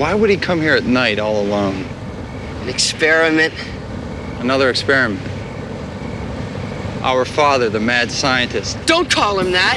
Why would he come here at night all alone? An experiment. Another experiment. Our father, the mad scientist. Don't call him that.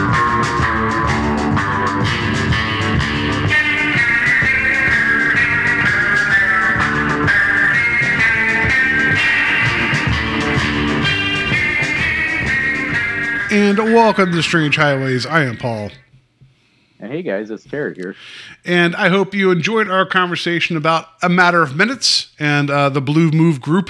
And welcome to Strange Highways. I am Paul. And hey guys, it's Terry here. And I hope you enjoyed our conversation about A Matter of Minutes and uh, the Blue Move Group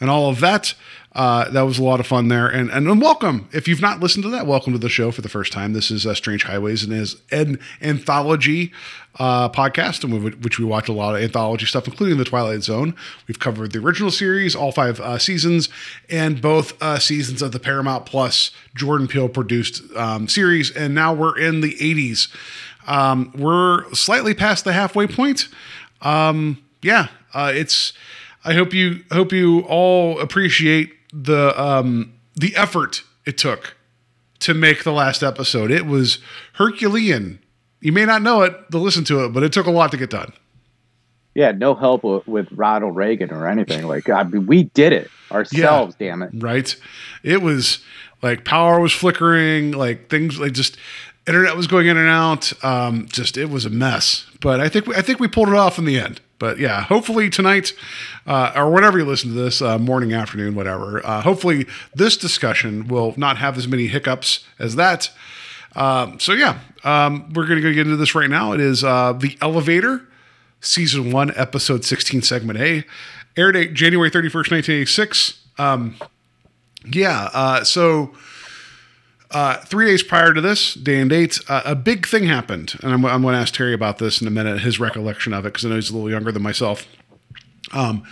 and all of that. Uh, that was a lot of fun there. And, and welcome. If you've not listened to that, welcome to the show for the first time. This is uh, Strange Highways and is an anthology uh, podcast, in which we watch a lot of anthology stuff, including The Twilight Zone. We've covered the original series, all five uh, seasons, and both uh, seasons of the Paramount Plus Jordan Peele produced um, series. And now we're in the 80s. Um, we're slightly past the halfway point. Um, yeah, uh, it's. I hope you hope you all appreciate the um, the effort it took to make the last episode. It was Herculean. You may not know it to listen to it, but it took a lot to get done. Yeah, no help with, Ronald Reagan or anything. Like, I mean, we did it ourselves. Yeah, damn it! Right? It was like power was flickering, like things like just internet was going in and out. Um, just it was a mess. But I think we, I think we pulled it off in the end. But yeah, hopefully tonight, uh, or whenever you listen to this, uh, morning, afternoon, whatever, uh, hopefully this discussion will not have as many hiccups as that. Um, so yeah, um, we're to go get into this right now. It is uh, The Elevator, Season 1, Episode 16, Segment A. Air date January 31st, 1986. Um, yeah, uh, so uh, three days prior to this, day and date, uh, a big thing happened. And I'm, I'm going to ask Terry about this in a minute, his recollection of it, because I know he's a little younger than myself. Um,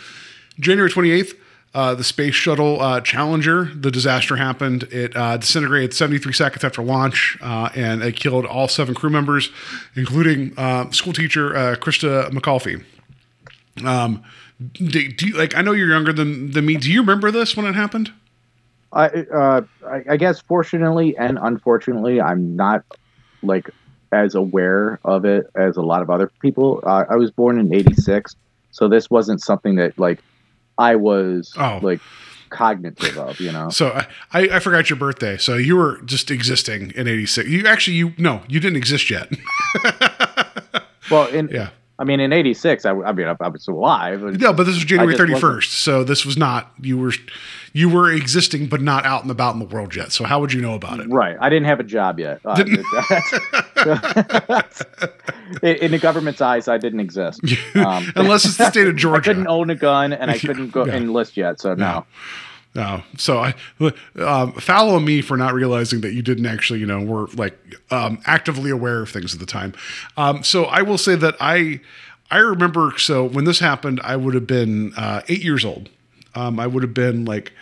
January 28th, uh, the space shuttle uh, Challenger, the disaster happened. It uh, disintegrated 73 seconds after launch, uh, and it killed all seven crew members, including school teacher Christa McAuliffe. Um, do, do you, like I know you're younger than, than me. Do you remember this when it happened? I, uh, I, I guess fortunately and unfortunately, I'm not like as aware of it as a lot of other people. Uh, I was born in '86, so this wasn't something that like I was oh. like cognitive of, you know. So I, I forgot your birthday. So you were just existing in '86. You actually you no, you didn't exist yet. well, in yeah. I mean, in '86, I, I mean, I, I was alive. No, but this was January 31st, so this was not you were you were existing, but not out and about in the world yet. So how would you know about it? Right, I didn't have a job yet. Uh, in the government's eyes, I didn't exist, um, unless it's the state of Georgia. I couldn't own a gun, and I couldn't go yeah. enlist yet. So no. No, so I um, follow me for not realizing that you didn't actually, you know, were like um, actively aware of things at the time. Um, so I will say that I I remember. So when this happened, I would have been uh, eight years old. Um, I would have been like,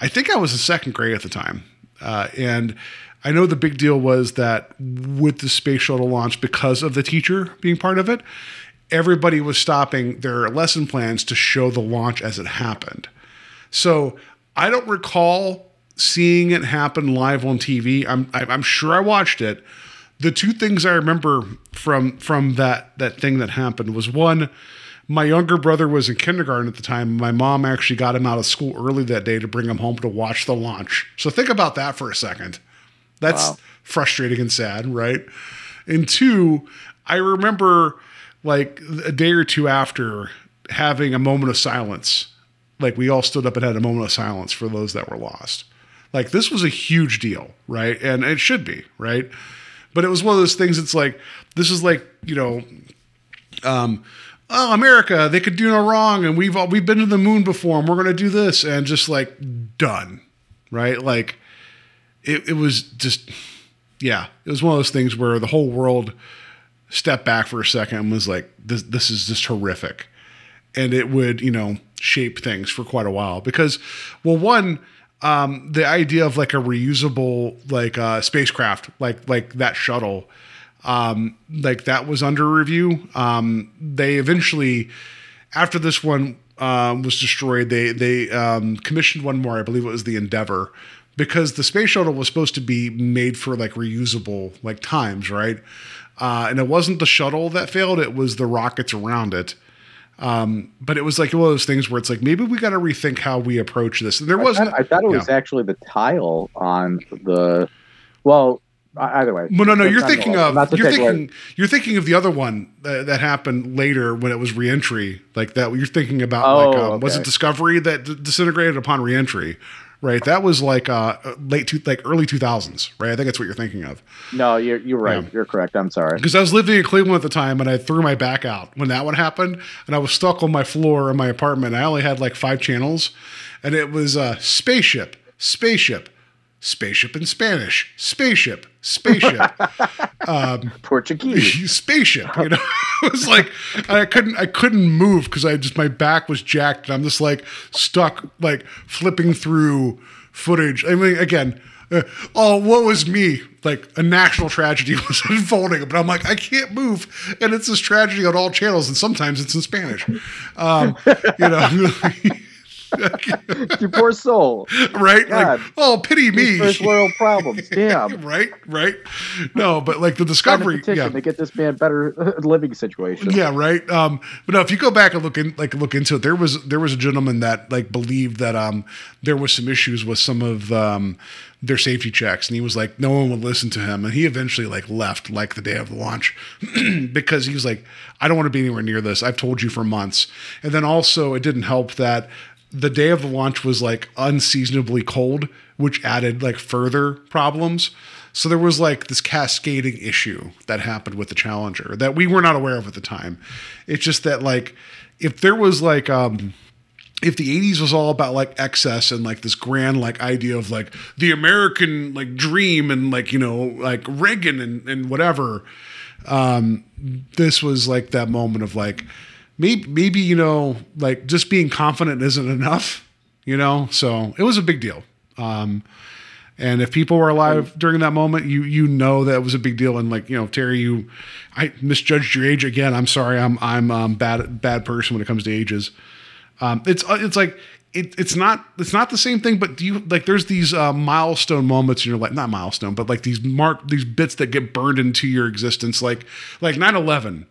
I think I was in second grade at the time, uh, and I know the big deal was that with the space shuttle launch, because of the teacher being part of it, everybody was stopping their lesson plans to show the launch as it happened. So I don't recall seeing it happen live on TV. I'm I'm sure I watched it. The two things I remember from from that that thing that happened was one, my younger brother was in kindergarten at the time. My mom actually got him out of school early that day to bring him home to watch the launch. So think about that for a second. That's wow. frustrating and sad, right? And two, I remember like a day or two after having a moment of silence like we all stood up and had a moment of silence for those that were lost. Like this was a huge deal, right? And it should be, right? But it was one of those things. It's like this is like you know, um, oh, America, they could do no wrong, and we've all, we've been to the moon before, and we're gonna do this, and just like done, right? Like it, it was just, yeah, it was one of those things where the whole world stepped back for a second and was like, this this is just horrific, and it would you know shape things for quite a while because, well, one. Um, the idea of like a reusable like uh, spacecraft, like like that shuttle, um, like that was under review. Um, they eventually, after this one um, was destroyed, they they um, commissioned one more. I believe it was the Endeavour, because the space shuttle was supposed to be made for like reusable like times, right? Uh, and it wasn't the shuttle that failed; it was the rockets around it. Um, but it was like one of those things where it's like maybe we got to rethink how we approach this. And there wasn't. thought, I thought it was yeah. actually the tile on the. Well, either way. Well, no, no, you're thinking of you're away- thinking you're thinking of the other one that, that happened later when it was reentry, like that. You're thinking about like Oh, um, was it. Discovery that d- disintegrated upon reentry, right? That was like uh late two, like early 2000s, right? I think that's what you're thinking of. No, you're you're right. Yeah. You're correct. I'm sorry. Because I was living in Cleveland at the time, and I threw my back out when that one happened, and I was stuck on my floor in my apartment. I only had like five channels, and it was uh, spaceship, spaceship, spaceship in Spanish, spaceship, spaceship. Um, Portuguese. spaceship. You know, it was like I couldn't I couldn't move because I just my back was jacked and I'm just like stuck like flipping through footage. I mean, again, uh, oh, what was me? Like a national tragedy was unfolding, but I'm like I can't move, and it's this tragedy on all channels, and sometimes it's in Spanish. Um, you know. Your poor soul. right? God. Like, oh, pity me. First world problems. Damn. right, right. No, but like the discovery, yeah, to get this man better living situation. Yeah, right. Um, but no, if you go back and look in, like look into it, there was there was a gentleman that like believed that um there was some issues with some of um their safety checks, and he was like, no one would listen to him, and he eventually like left like the day of the launch because he was like, I don't want to be anywhere near this. I've told you for months, and then also it didn't help that the day of the launch was like unseasonably cold, which added like further problems. So there was like this cascading issue that happened with the Challenger that we were not aware of at the time. It's just that like if there was like um if the 80s was all about like excess and like this grand like idea of like the American like dream and like you know like Reagan and, and whatever um this was like that moment of like maybe maybe you know like just being confident isn't enough you know? So it was a big deal. Um and if people were alive during that moment you you know that was a big deal. And like you know terry you i misjudged your age again. I'm sorry. I'm i'm um, bad bad person when it comes to ages. Um it's it's like it, it's not it's not the same thing but do you like there's these uh, milestone moments in your life not milestone but like these mark these bits that get burned into your existence. Like like 9-11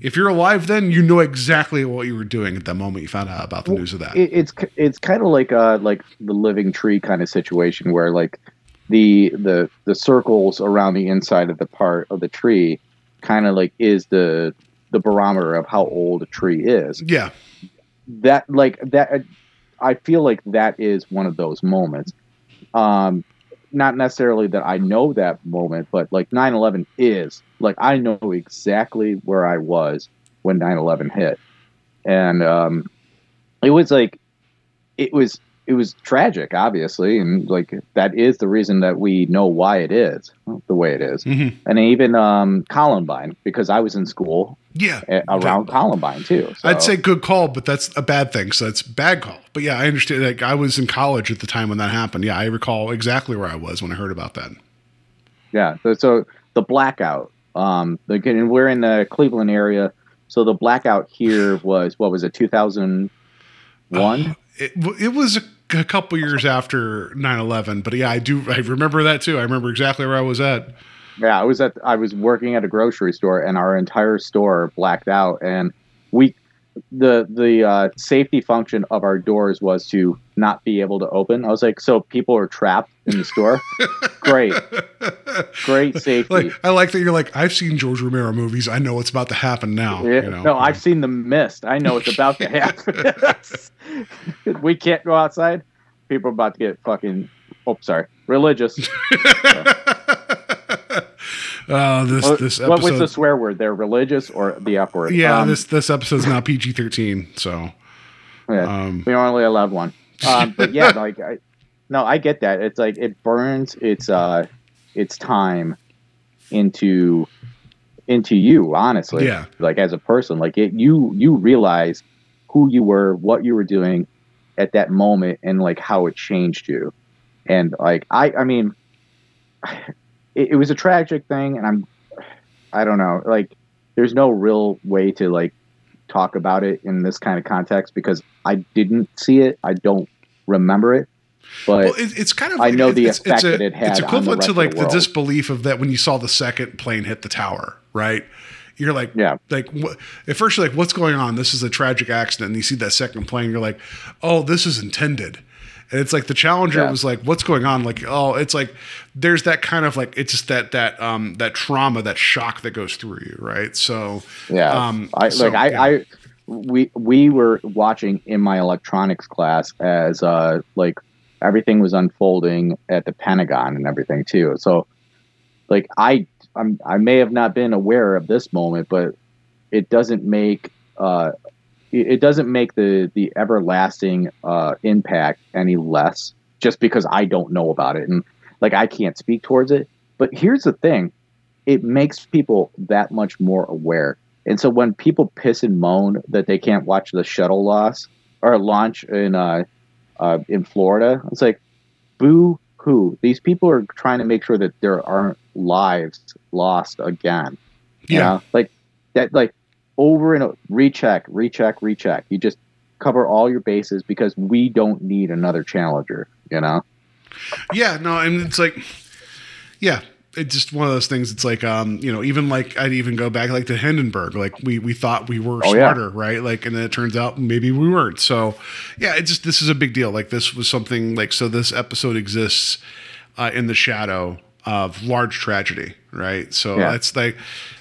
if you're alive then you know exactly what you were doing at that moment you found out about the news of that It, it's it's kind of like uh like the living tree kind of situation where like the the the circles around the inside of the part of the tree kind of like is the the barometer of how old a tree is. yeah That like that I feel like that is one of those moments. Um not necessarily that I know that moment, but like 9/11 is like I know exactly where I was when 9/11 hit. And um it was like it was it was tragic obviously and like that is the reason that we know why it is the way it is. Mhm. and even um columbine because i was in school yeah around columbine too so- I'd say good call, but that's a bad thing. So that's bad call. But yeah, I understand. Like I was in college at the time when that happened. Yeah, I recall exactly where I was when I heard about that. yeah so, so the blackout um like, and we're in the cleveland area so the blackout here was what was it 2001 It, it was a, a couple years after 9-11, but yeah, I do. I remember that too. I remember exactly where I was at. Yeah, I was at I was working at a grocery store and our entire store blacked out and we the the uh, safety function of our doors was to not be able to open. I was like, so people are trapped in the store. Great, great safety. Like I like that you're like I've seen George Romero movies. I know what's about to happen now. Yeah, you know? no, I've seen the mist. I know what's about to happen. we can't go outside. People are about to get fucking. Oh, sorry, religious. Uh, this What, this what was the swear word? They're religious or the F word? Yeah, Um, this this episode's not PG thirteen. So Yeah, Um, we only allowed one. Um, but yeah, like I, no, I get that. It's like it burns its uh its time into into you. Honestly, Yeah. Like as a person, like it, you you realize who you were, what you were doing at that moment, and like how it changed you. And like I, I mean, it, it was a tragic thing, and I'm, I don't know, like there's no real way to like talk about it in this kind of context because I didn't see it. I don't remember it. But well, it, it's kind of I know the it's, effect it's a- that it had It's equivalent to of the like the, disbelief of that when you saw the second plane hit the tower, right? You're like, Yeah. like at first you're like, what's going on? This is a tragic accident. And you see that second plane, you're like, oh, this is intended. And it's like the Challenger Yeah. was like, what's going on? Like, oh, it's like there's that kind of like it's just that that um that trauma, that shock that goes through you, right? So yeah, um, I so, like I, yeah. I we we were watching in my electronics class as uh like everything was unfolding at the Pentagon and everything too. So like I I'm I may have not been aware of this moment, but it doesn't make uh it doesn't make the the everlasting uh impact any less just because I don't know about it and like I can't speak towards it. But here's the thing. It makes people that much more aware. And so when people piss and moan that they can't watch the shuttle loss or launch in uh, uh, in Florida, it's like boo hoo. These people are trying to make sure that there aren't lives lost again. You Yeah. know? like that, like over and over, recheck, recheck, recheck. You just cover all your bases because we don't need another challenger. You know. Yeah, no, and it's like, yeah, it's just one of those things. It's like, um, you know, even like I'd even go back like to Hindenburg. Like we we thought we were Oh, yeah. smarter, right? Like, and then it turns out maybe we weren't. So, yeah, it just this is a big deal. Like this was something like so. This episode exists uh, in the shadow of large tragedy, right? So Yeah. that's like.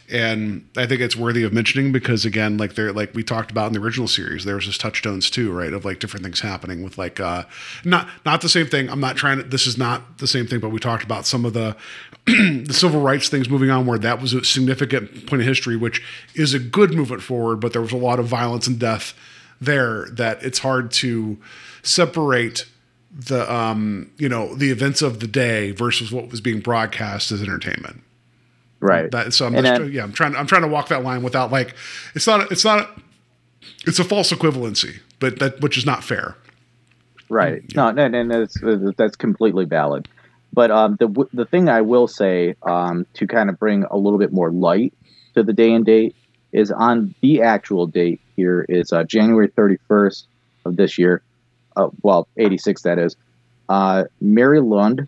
And I think it's worthy of mentioning because again, like they're like we talked about in the original series, there was this touchstones too, right? Of like different things happening with like uh not not the same thing. I'm not trying to this is not the same thing, but we talked about some of the the civil rights things moving on where that was a significant point of history, which is a good movement forward, but there was a lot of violence and death there that it's hard to separate the um you know the events of the day versus what was being broadcast as entertainment Right. that so I'm just, then- yeah I'm trying I'm trying to walk that line without like it's not it's not it's a false equivalency but that which is not fair Right. No, no, no, no that's, that's completely valid. But um, the the thing I will say um, to kind of bring a little bit more light to the day and date is on the actual date here is uh, January 31st of this year. Uh, well, 86 that is. Uh, Mary Lund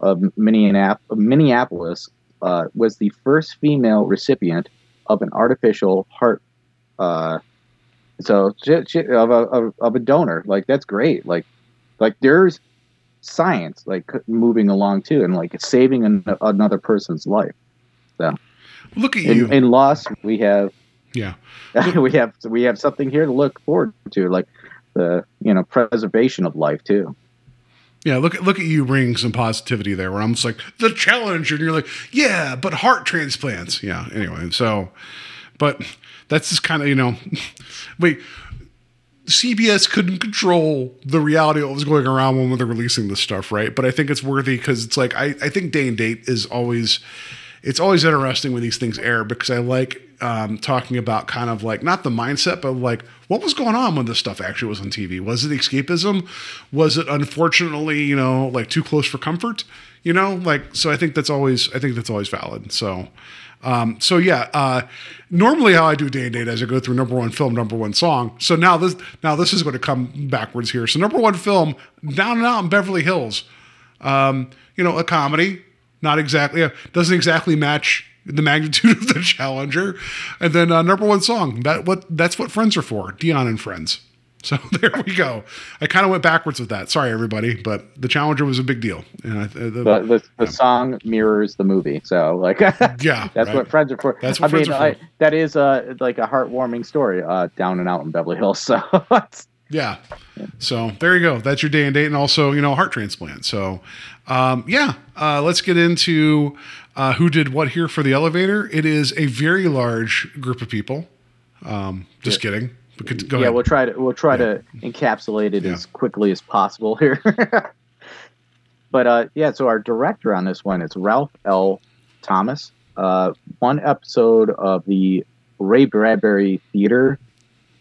of Minneapolis uh, was the first female recipient of an artificial heart. Uh, so she, she, of a of, of a donor, like that's great. Like like there's science like moving along too, and like saving an, another person's life. look at you In, in loss, we have yeah we have we have something here to look forward to, like the you know preservation of life too. yeah look at look at you bringing some positivity there where I'm just like the challenge and you're like yeah but heart transplants yeah anyway so but that's just kind of you know wait CBS couldn't control the reality of what was going around when they're releasing this stuff, right? But I think it's worthy because it's like I, I think day and date is always it's always interesting when these things air because I like um, talking about kind of like not the mindset, but like what was going on when this stuff actually was on TV. Was it escapism? Was it unfortunately, you know, like too close for comfort? You know, like so. I think that's always I think that's always valid. So. Um, so yeah, uh, normally how I do day and date is I go through number one film, number one song. So now this now this is going to come backwards here. So number one film, Down and Out in Beverly Hills. Um, you know, a comedy, not exactly doesn't exactly match the magnitude of the Challenger. And then uh, number one song, that what that's what Friends are for, Dionne and Friends. So there we go. I kind of went backwards with that. Sorry, everybody, but the Challenger was a big deal. And I, uh, the, The the, the song mirrors the movie, so like yeah, That's right. what friends are for. That's what I friends mean, are for. I, that is uh, like a heartwarming story. Uh, down and out in Beverly Hills. So it's- Yeah. So there you go. That's your day and date, and also you know heart transplant. So um, yeah, uh, let's get into uh, who did what here for the elevator. It is a very large group of people. Um, just kidding. But Go yeah, ahead. we'll try to we'll try to encapsulate it Yeah. as quickly as possible here. but uh, yeah, so our director on this one is Ralph L. Thomas. Uh, one episode of the Ray Bradbury Theater.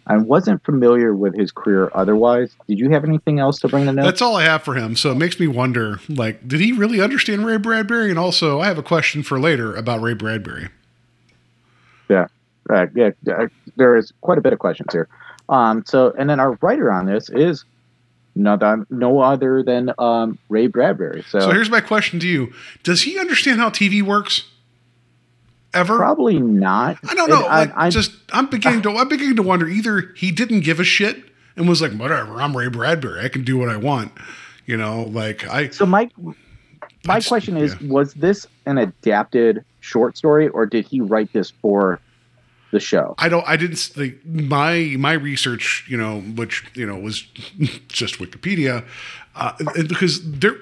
I wasn't familiar with his career otherwise. Did you have anything else to bring to note? That's all I have for him. So it makes me wonder, like, did he really understand Ray Bradbury? And also, I have a question for later about Ray Bradbury. Yeah, uh, yeah. uh, There is quite a bit of questions here. Um, so, and then our writer on this is no, other- no other than um, Ray Bradbury. So, So here's my question to you: Does he understand how TV works? Ever? probably not. I don't know. And I- like, I- just I'm beginning to I'm beginning to wonder. Either he didn't give a shit and was like, whatever, I'm Ray Bradbury, I can do what I want. You know, like I. so my my just- question is: yeah. Was this an adapted short story, or did he write this for the show? I don't. I didn't. Like, my my research, you know, which you know was just Wikipedia, uh, because there,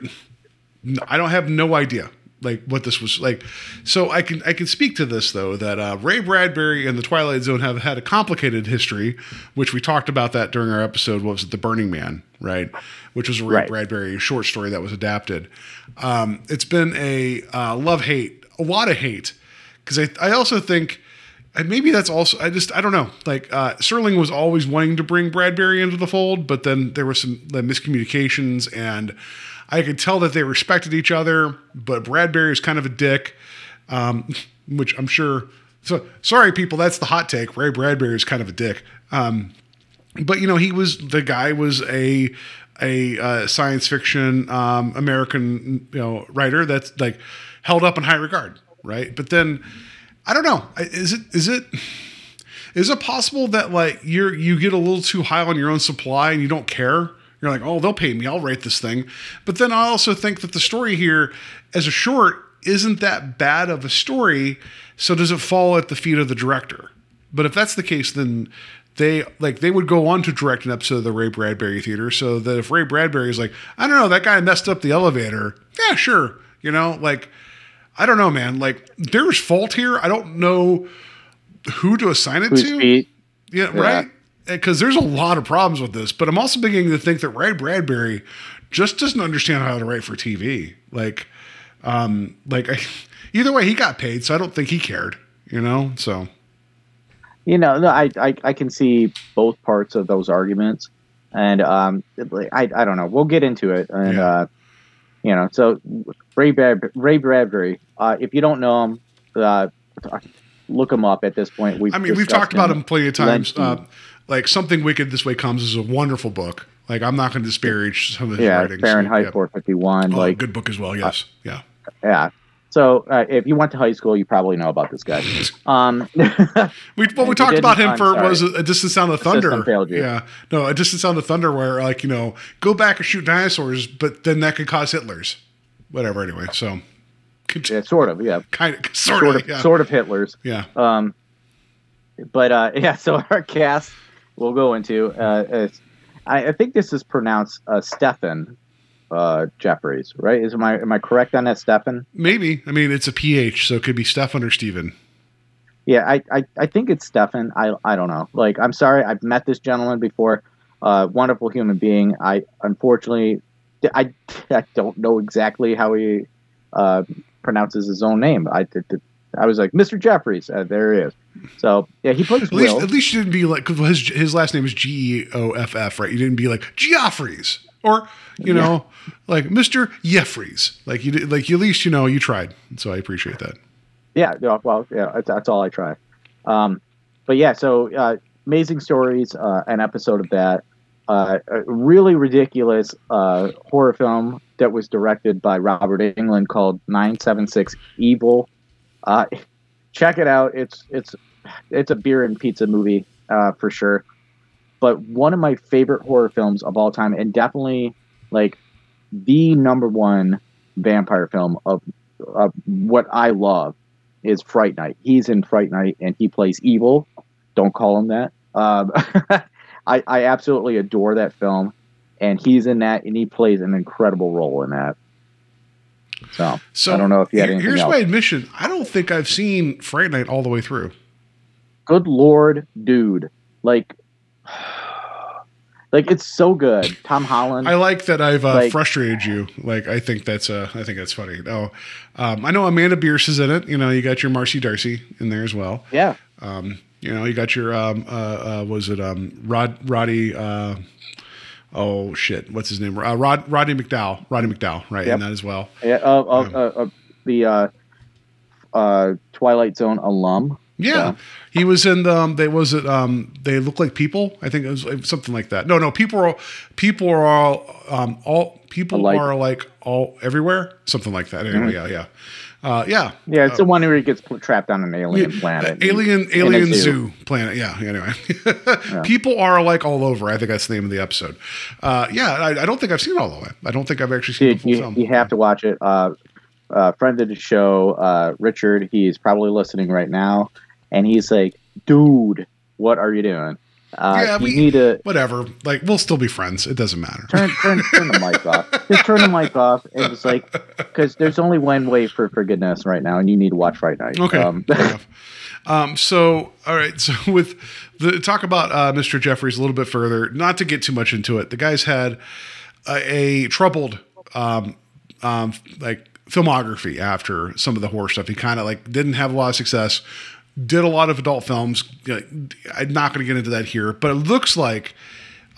I don't have no idea like what this was like. So I can I can speak to this though that uh, Ray Bradbury and the Twilight Zone have had a complicated history, which we talked about that during our episode. What was it, The Burning Man, right? Which was a Ray Right. Bradbury short story that was adapted. Um, it's been a uh, love hate, a lot of hate, because I I also think and maybe that's also I just I don't know. Like uh, Serling was always wanting to bring Bradbury into the fold, but then there were some like, miscommunications, and I could tell that they respected each other. But Bradbury is kind of a dick, um, which I'm sure. So sorry, people. That's the hot take. Ray Bradbury is kind of a dick. Um, but you know, he was the guy was a a uh, science fiction um, American you know writer that's like held up in high regard, right? But then I don't know. Is it is it is it possible that like you're you get a little too high on your own supply and you don't care? You're like, oh, they'll pay me. I'll write this thing. But then I also think that the story here, as a short, isn't that bad of a story. So does it fall at the feet of the director? But if that's the case, then they like they would go on to direct an episode of the Ray Bradbury Theater. So that if Ray Bradbury is like, I don't know, that guy messed up the elevator. Yeah, sure. You know, like I don't know, man. Like there's fault here. I don't know who to assign it Whose to. feet? Yeah, Yeah. right. Because there's a lot of problems with this, but I'm also beginning to think that Ray Bradbury just doesn't understand how to write for TV. Like, um, like I, either way, he got paid, so I don't think he cared. You know, so You know, no, I, I I can see both parts of those arguments, and um, I I don't know. We'll get into it, and Yeah. uh, you know, so Ray Brad, Ray Bradbury. Uh, if you don't know him, uh, look him up. At this point, we've I mean, we've talked about him plenty of times. Uh, like something wicked this way comes is a wonderful book. Like I'm not going to disparage some of his Yeah, writings. Fahrenheit Yeah. 451. Oh, like, good book as well. Yes, yeah. yeah. So uh, if you went to high school, you probably know about this guy. Um, We well, we talked about him I'm for sorry. was a, a distant sound of thunder. failed you. Yeah, no, a distant sound of thunder, where like you know, go back and shoot dinosaurs, but then that could cause Hitler's, whatever. Anyway, so yeah, sort of. Yeah, kind of, sort, sort of, of, yeah, sort of Hitler's. yeah. Um, but uh, yeah, so our cast we'll go into. Uh, I, I think this is pronounced uh, Stephen uh, Geoffreys, right? Is am I am I correct on that, Stephen? Maybe. I mean, it's a PH, so it could be Stefan or Stephen. Yeah, I, I, I think it's Stefan. I I don't know. Like, I'm sorry, I've met this gentleman before. Uh, wonderful human being. I unfortunately, I, I don't know exactly how he uh, pronounces his own name. I I was like, Mr. Geoffreys. Uh, there he is. So yeah, he plays At least, at least you didn't be like 'cause his his last name is G E O F F, right? You didn't be like Geoffreys or you know like Mister Geoffreys. Like you did, like at least you know you tried. So I appreciate that. Yeah, yeah, well, yeah, that's, that's all I try. Um, but yeah, so uh, amazing stories, uh, an episode of that, uh, a really ridiculous uh, horror film that was directed by Robert Englund called Nine Seven Six Evil. Uh, check it out. It's it's it's a beer and pizza movie uh, for sure. But one of my favorite horror films of all time, and definitely like the number one vampire film of, of what I love is Fright Night. He's in Fright Night and he plays evil. Don't call him that. Um, I, I absolutely adore that film, and he's in that, and he plays an incredible role in that. So, So I don't know if you had anything here's else. my admission: I don't think I've seen Fright Night all the way through. Good lord, dude! Like, like it's so good. Tom Holland. I like that I've uh, Like- frustrated you. Like I think that's uh, I think that's funny. Oh, um, I know Amanda Bearse is in it. You know, you got your Marcy Darcy in there as well. yeah, Um, you know, you got your um, uh, uh, was it um, Rod Roddy? Uh, oh shit, what's his name? Uh, Rod Rodney McDowall. Rodney McDowall, right? Yep. In that as well. yeah. Uh, uh, uh, uh, the uh, uh, Twilight Zone alum. Yeah. Yeah. He was in the, um, they was it, um, they look like people. I think it was something like that. No, no, people are, people are all, um, all people Alike. are like all everywhere. Something like that. Anyway, Mm-hmm. yeah, yeah. Uh, yeah. Yeah, it's the one where he gets trapped on an alien Yeah, planet. uh, alien in a alien zoo. planet. Yeah. Anyway, people are alike all over. I think that's the name of the episode. Uh, yeah, I, I don't think I've seen it all the way. I don't think I've actually seen Dude, full you, film. you have to watch it. Uh, uh, friend of the show, uh, Richard, he's probably listening right now, and he's like, "Dude, what are you doing? Uh, Yeah, we- need to Whatever. Like we'll still be friends. It doesn't matter. turn turn turn the mic off. Just turn the mic off, and it's like, because there's only one way for forgiveness right now, and you need to watch Fright Night. Okay. Um. Um, so, all right. So, with the talk about uh, Mr. Geoffreys a little bit further, not to get too much into it, the guy's had a, a troubled, um, um, like filmography after some of the horror stuff. He kind of like didn't have a lot of success. Did a lot of adult films. I'm not going to get into that here, but it looks like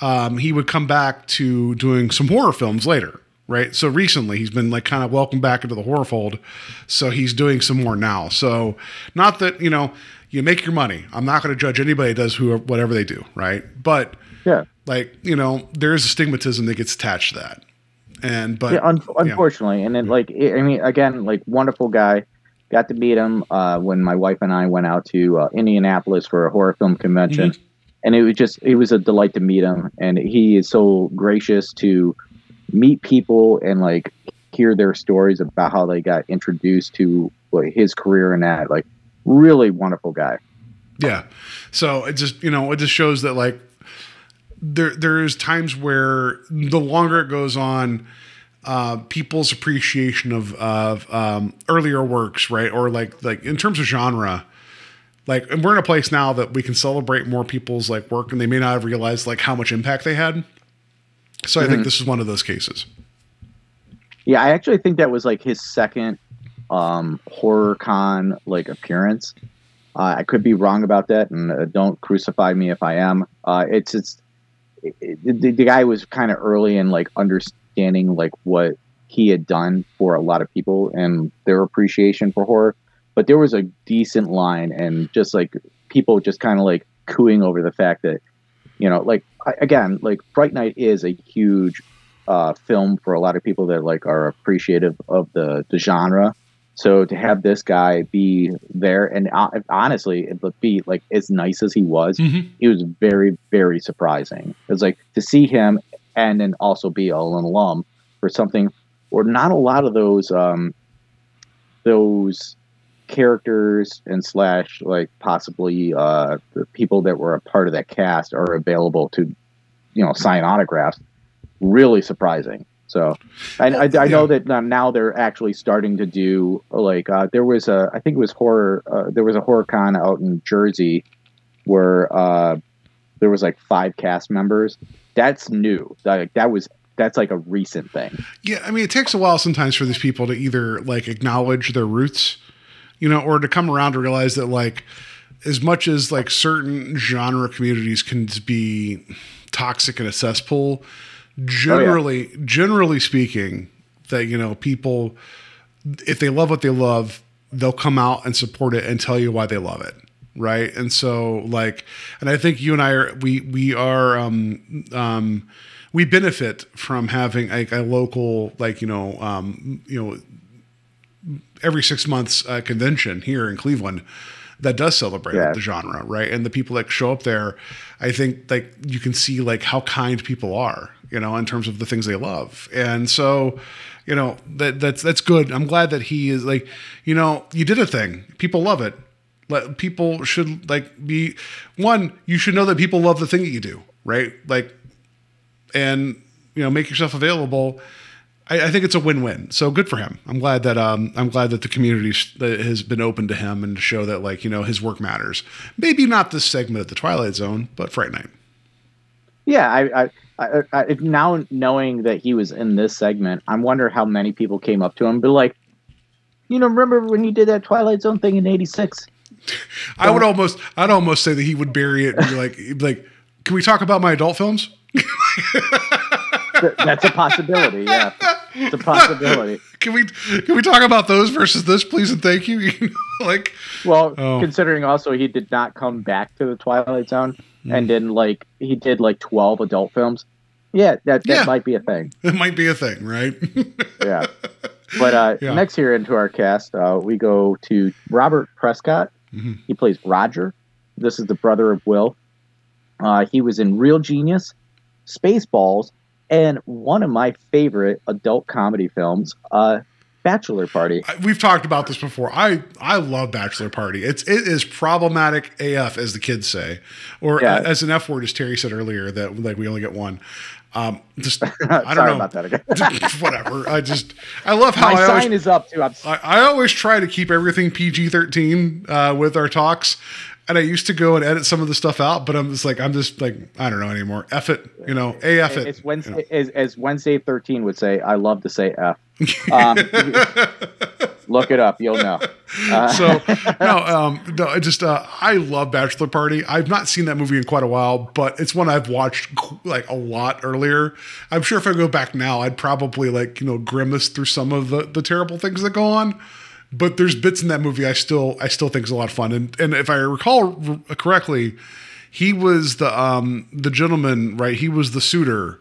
um, he would come back to doing some horror films later, right? So recently he's been like kind of welcomed back into the horror fold. So he's doing some more now. So not that, you know, you make your money. I'm not going to judge anybody that does who whatever they do, right? But yeah. like, you know, there is a stigmatism that gets attached to that. And but yeah, un- yeah. unfortunately, and then like I mean, again, like wonderful guy. Got to meet him uh, when my wife and I went out to uh, Indianapolis for a horror film convention, Mm-hmm. and it was just it was a delight to meet him. And he is so gracious to meet people and like hear their stories about how they got introduced to like, his career and that. Like, really wonderful guy. Yeah. So it just, you know, it just shows that like there there's times where the longer it goes on, uh, people's appreciation of of um, earlier works, right, or like like in terms of genre, like and we're in a place now that we can celebrate more people's like work, and they may not have realized like how much impact they had. So I think this is one of those cases. Yeah, I actually think that was like his second um, horror con like appearance. Uh, I could be wrong about that, and uh, don't crucify me if I am. Uh, it's it's it, it- the, the guy was kind of early and like understanding like what he had done for a lot of people and their appreciation for horror. But there was a decent line, and just like people just kind of like cooing over the fact that you know, like I- again, like Fright Night is a huge uh, film for a lot of people that like are appreciative of the the genre. So to have this guy be there and uh, honestly, it would be like as nice as he was, Mhm. it was very very surprising. It was like to see him and then also be all an alum for something or not a lot of those um those characters and slash like possibly uh the people that were a part of that cast are available to you know sign autographs really surprising so I, I, I know that now- now they're actually starting to do like uh, there was a I think it was horror uh, there was a horror con out in Jersey where uh, there was like five cast members. That's new. Like that was that's like a recent thing. Yeah, I mean, it takes a while sometimes for these people to either like acknowledge their roots, you know, or to come around to realize that like as much as like certain genre communities can be toxic and a cesspool, oh, generally, generally speaking, that you know people, if they love what they love, they'll come out and support it and tell you why they love it right? And so like and i think you and i are we we are um um we benefit from having like a local like you know um you know every six months uh, convention here in cleveland that does celebrate Yeah. the genre right? And the people that show up there i think like you can see like how kind people are you know in terms of the things they love. And so you know that that's that's good. I'm glad that he is like you know you did a thing. People love it let people should like be one you should know that people love the thing that you do right like and you know make yourself available I, I think it's a win-win. So good for him. I'm glad that um, I'm glad that the community has been open to him and to show that like you know his work matters. Maybe not this segment of the Twilight Zone, but Fright Night. Yeah, I, I, I, I now knowing that he was in this segment, I wonder how many people came up to him, be like, you know, remember when you did that Twilight Zone thing in '86? I would almost I'd almost say that he would bury it and be like be like, can we talk about my adult films? That's a possibility. Yeah, it's a possibility. Can we can we talk about those versus this, please and thank you? You know, like Well, Oh. considering also he did not come back to the Twilight Zone Hmm. and then like he did like twelve adult films. Yeah, that that Yeah. might be a thing. it might be a thing, right? Yeah. But uh, Yeah. next here into our cast, uh, we go to Robert Prescott. Mhm. He plays Roger. This is the brother of Will. Uh, he was in Real Genius, Spaceballs, and one of my favorite adult comedy films, uh, Bachelor Party. We've talked about this before. I I love Bachelor Party. It's it is problematic AF as the kids say, or Yeah. as an F word, as Terry said earlier that like we only get one. Um, just I don't Sorry know about that again. Whatever. I just I love how my I sign always, is up too. I, I always try to keep everything PG thirteen uh, with our talks. And I used to go and edit some of the stuff out, but I'm just like I'm just like I don't know anymore. F it, you know, AF it. It's Wednesday, as, as Wednesday 13 would say, I love to say F. Um, look it up, you'll know. Uh, so no, um, no, I just uh, I love Bachelor Party. I've not seen that movie in quite a while, but it's one I've watched like a lot earlier. I'm sure if I go back now, I'd probably like you know grimace through some of the the terrible things that go on. But there's bits in that movie I still I still think is a lot of fun. And and if I recall r- correctly, he was the um the gentleman right. He was the suitor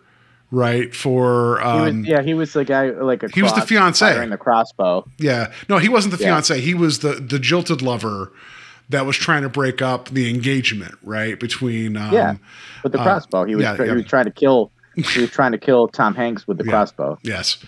right for he um was, yeah, he was the guy like a he was the firing the crossbow. yeah. No, he wasn't the Yeah. fiance. He was the the jilted lover that was trying to break up the engagement, right? Between um, Yeah, with the crossbow. He was yeah, try- yeah. he was trying to kill he was trying to kill Tom Hanks with the crossbow. Yes.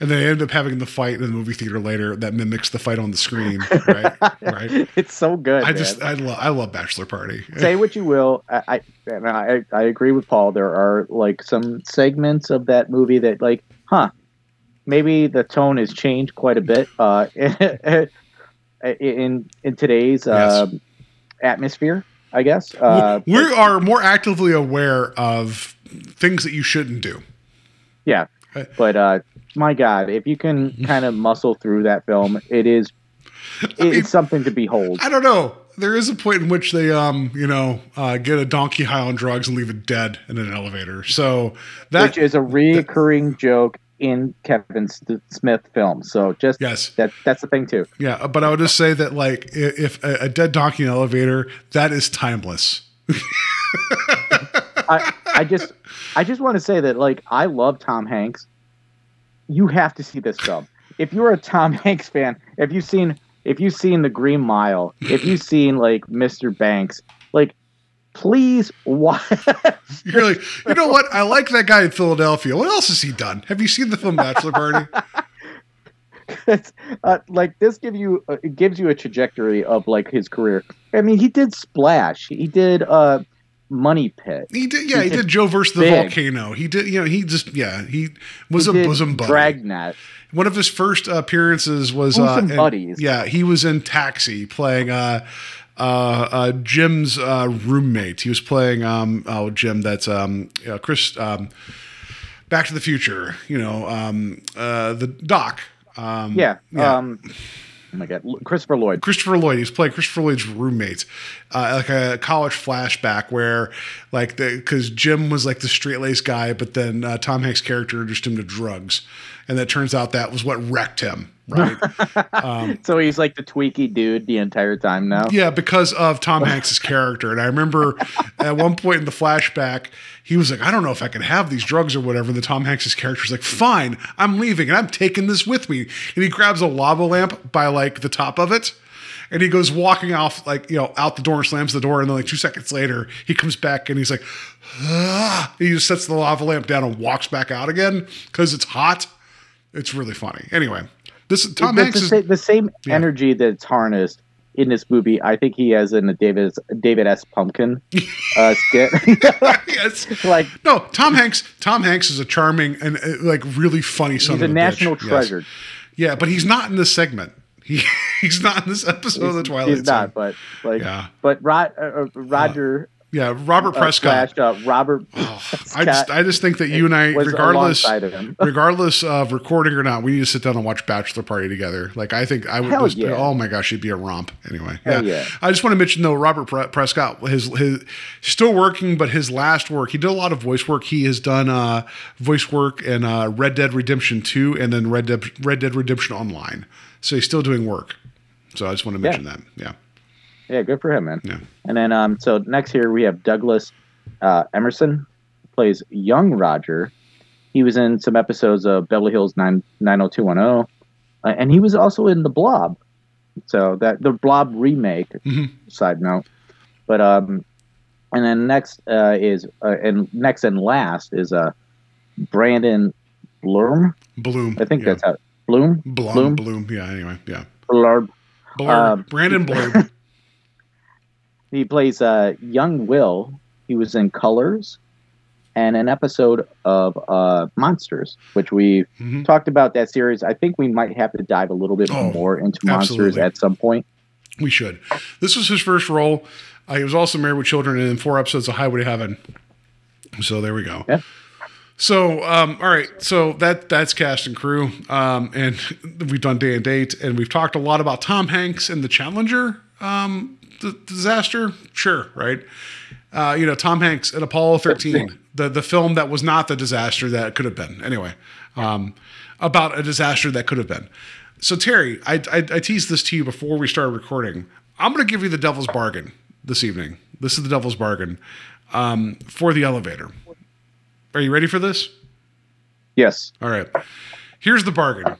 And they ended up having the fight in the movie theater later that mimics the fight on the screen, right? right. It's so good. I man. just I love I love Bachelor Party. say what you will. I, I and I I agree with Paul. There are like some segments of that movie that like, huh, maybe the tone has changed quite a bit uh, in in today's uh, atmosphere. I guess. Uh, we are more actively aware of things that you shouldn't do. yeah, but uh, my God, if you can kind of muscle through that film, it is it's something to behold. I don't know. There is a point in which they, um, you know, uh, get a donkey high on drugs and leave it dead in an elevator. So that which is a reoccurring joke in Kevin Smith films. So just Yes. that that's the thing too. Yeah, but I would just say that like if a, a dead donkey in an elevator, that is timeless. I, I just I just want to say that like I love Tom Hanks. You have to see this film. If you're a Tom Hanks fan, if you've seen if you've seen The Green Mile, if you've seen like Mr. Banks, like please watch. You're like, you know what? I like that guy in Philadelphia. What else has he done? Have you seen the film Bachelor Party? Uh, like this give you uh, it gives you a trajectory of like his career. I mean, he did Splash. He did uh Money Pit. He did, yeah. He did did Joe versus the Big. volcano. He did, you know. He just, yeah. He was He a bosom buddy. Dragnet. One of his first appearances was uh, Bosom in- buddies. Yeah, he was in Taxi playing uh, uh, uh, Jim's uh, roommate. He was playing um, oh Jim. That's um, uh, Chris. Um, Back to the Future. You know, um, uh, the Doc. Um, Yeah. yeah. Um, oh my God, Christopher Lloyd. Christopher Lloyd. He's playing Christopher Lloyd's roommate, uh, like a college flashback where, like, the because Jim was like the straight laced guy, but then uh, Tom Hanks' character introduced him to drugs, and that turns out that was what wrecked him, right? So he's like the tweaky dude the entire time now. yeah, because of Tom Hanks' character. And I remember at one point in the flashback, he was like, I don't know if I can have these drugs or whatever. And the Tom Hanks' character was like, Fine, I'm leaving and I'm taking this with me. And he grabs a lava lamp by like the top of it. And he goes walking off, like, you know, out the door and slams the door. And then, like, two seconds later, he comes back and he's like, ah. He just sets the lava lamp down and walks back out again because it's hot. It's really funny. Anyway, this Tom the, Hanks the, is. sa- the same Yeah. energy that's harnessed in this movie. I think he has in a David David S. Pumpkin uh, skit. yes. like No, Tom Hanks. Tom Hanks is a charming and uh, like really funny son he's of a a national bitch. Yes. treasure. Yeah, but he's not in this segment. He he's not in this episode of the Twilight He's Zone. not, but like, Yeah. but Rod, uh, uh, Roger Yeah, Robert uh, Prescott. slash, uh, Robert. I just I just think that you and I, regardless of regardless of recording or not, we need to sit down and watch Bachelor Party together. Like I think I would. Hell just, yeah. Oh my gosh, it'd be a romp. Anyway, Hell yeah. I just want to mention though, Robert Pre- Prescott, his his still working, but his last work, he did a lot of voice work. He has done uh, voice work in uh, Red Dead Redemption Two, and then Red Dead Red Dead Redemption Online. So he's still doing work. So I just want to mention that. Yeah. Yeah, good for him, man. Yeah. And then, um, so next here we have Douglas uh, Emerson plays young Roger. He was in some episodes of Beverly Hills 9 90210, uh, and he was also in The Blob. So that the Blob remake. Mhm. Side note, but um, and then next uh, is uh, and next and last is uh Brandon Bloom. Bloom. I think yeah. that's how Bloom. Blum, Bloom. Bloom. Yeah. Anyway. Yeah. Blurb. Blur, Um, Brandon Bloom. He plays uh, young Will. He was in Colors and an episode of uh, Monsters, which we Mhm. talked about that series. I think we might have to dive a little bit Oh, more into Monsters at some point. We should. This was his first role. Uh, he was also married with children and in four episodes of Highway to Heaven. So there we go. Yeah. So um, all right, so that that's cast and crew, um, and we've done day and date, and we've talked a lot about Tom Hanks and the Challenger um, d- disaster. Sure, right? Uh, you know, Tom Hanks in Apollo 13, the the film that was not the disaster that could have been. Anyway, um, about a disaster that could have been. So Terry, I, I, I teased this to you before we started recording. I'm going to give you the devil's bargain this evening. This is the devil's bargain um, for the elevator. Are you ready for this? Yes. All right. Here's the bargain.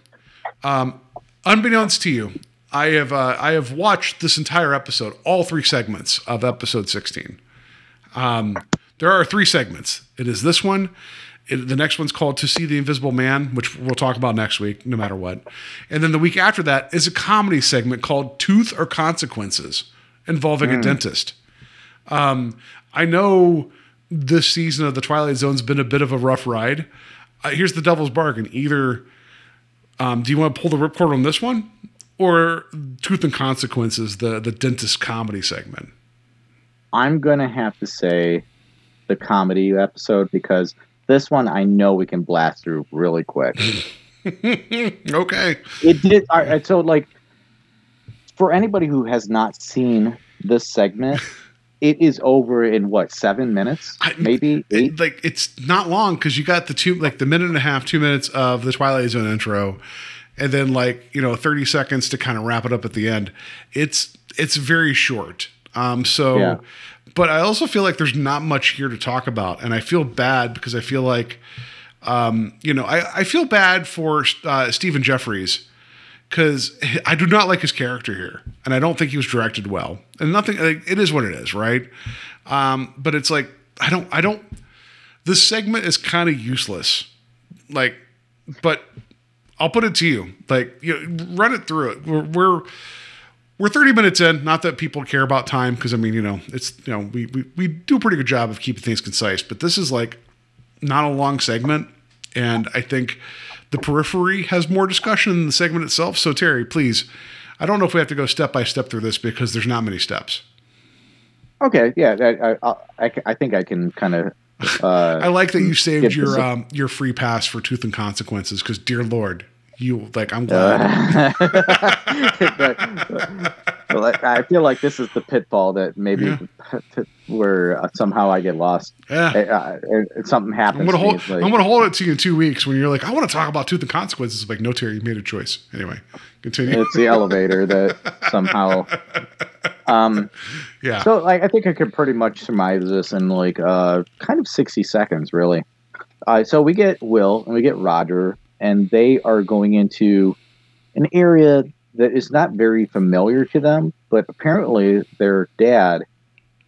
Um, unbeknownst to you, I have uh, I have watched this entire episode, all three segments of episode 16. Um, there are three segments. It is this one. It, the next one's called "To See the Invisible Man," which we'll talk about next week, no matter what. And then the week after that is a comedy segment called "Tooth or Consequences," involving a dentist. Um, I know this season of the Twilight Zone's been a bit of a rough ride. Uh, here's the devil's bargain: either um, do you want to pull the ripcord on this one, or Tooth and Consequences, the the dentist comedy segment? I'm going to have to say the comedy episode because this one I know we can blast through really quick. Okay. it did. All right, so, like, for anybody who has not seen this segment, it is over in what, seven minutes? Maybe? It, like it's not long because you got the two like the minute and a half, two minutes of the Twilight Zone intro, and then like you know thirty seconds to kind of wrap it up at the end. It's it's very short. Um, so, Yeah. but I also feel like there's not much here to talk about, and I feel bad because I feel like, um, you know, I I feel bad for uh, Stephen Geoffreys because I do not like his character here, and I don't think he was directed well. And nothing, like, it is what it is, right? Um, but it's like I don't, I don't. This segment is kind of useless, like, but I'll put it to you, like, you know, run it through it. We're we're, we're 30 minutes in. Not that people care about time, because I mean, you know, it's you know, we, we we do a pretty good job of keeping things concise. But this is like not a long segment, and I think the periphery has more discussion than the segment itself. So Terry, please, I don't know if we have to go step by step through this because there's not many steps. Okay, yeah, I, I, I, I think I can kind of. Uh, I like that you saved your um, your free pass for Tooth and Consequences because, dear Lord, you like I'm glad. but, I feel like this is the pitfall that maybe where uh, somehow I get lost. yeah. Uh, uh, something happens. I'm gonna to hold. like- I'm gonna hold it to you in two weeks when you're like, I want to talk about Tooth and Consequences. It's like, no, Terry, you made a choice. Anyway, continue. it's the elevator that somehow. Um, yeah. so, like, I think I could pretty much surmise this in like uh, kind of sixty seconds, really. Uh, so we get Will and we get Roger, and they are going into an area that is not very familiar to them, but apparently their dad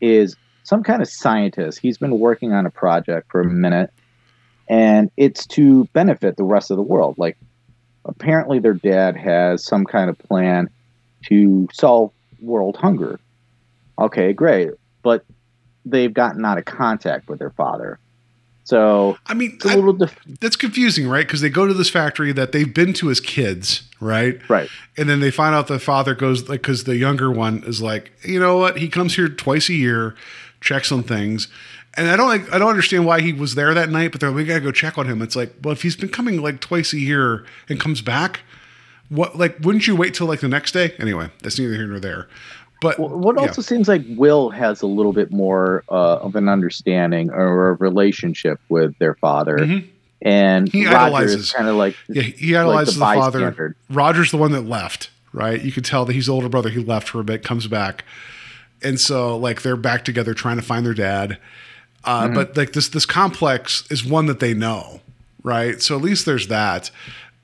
is some kind of scientist. He's been working on a project for a minute, and it's to benefit the rest of the world. Like, apparently, their dad has some kind of plan to solve world hunger. Okay, great, but they've gotten out of contact with their father, so I mean, it's a I- little dif- that's confusing, right? Because they go to this factory that they've been to as kids, right? right. And then they find out the father goes like because the younger one is like, you know what? He comes here twice a year, checks on things, and I don't like I don't understand why he was there that night. But they're like, we gotta go check on him. It's like, well, if he's been coming like twice a year and comes back, what like wouldn't you wait till like the next day? Anyway, that's neither here nor there. But What yeah. also seems like Will has a little bit more uh, of an understanding or a relationship with their father, Mhm. and He Roger idolizes. is kind of like Yeah, he idolizes like the, the father. Roger's the one that left, right? You could tell that he's the older brother. He left for a bit, comes back, and so like they're back together trying to find their dad. Uh, Mm-hmm. But like this this complex is one that they know, right? So at least there's that.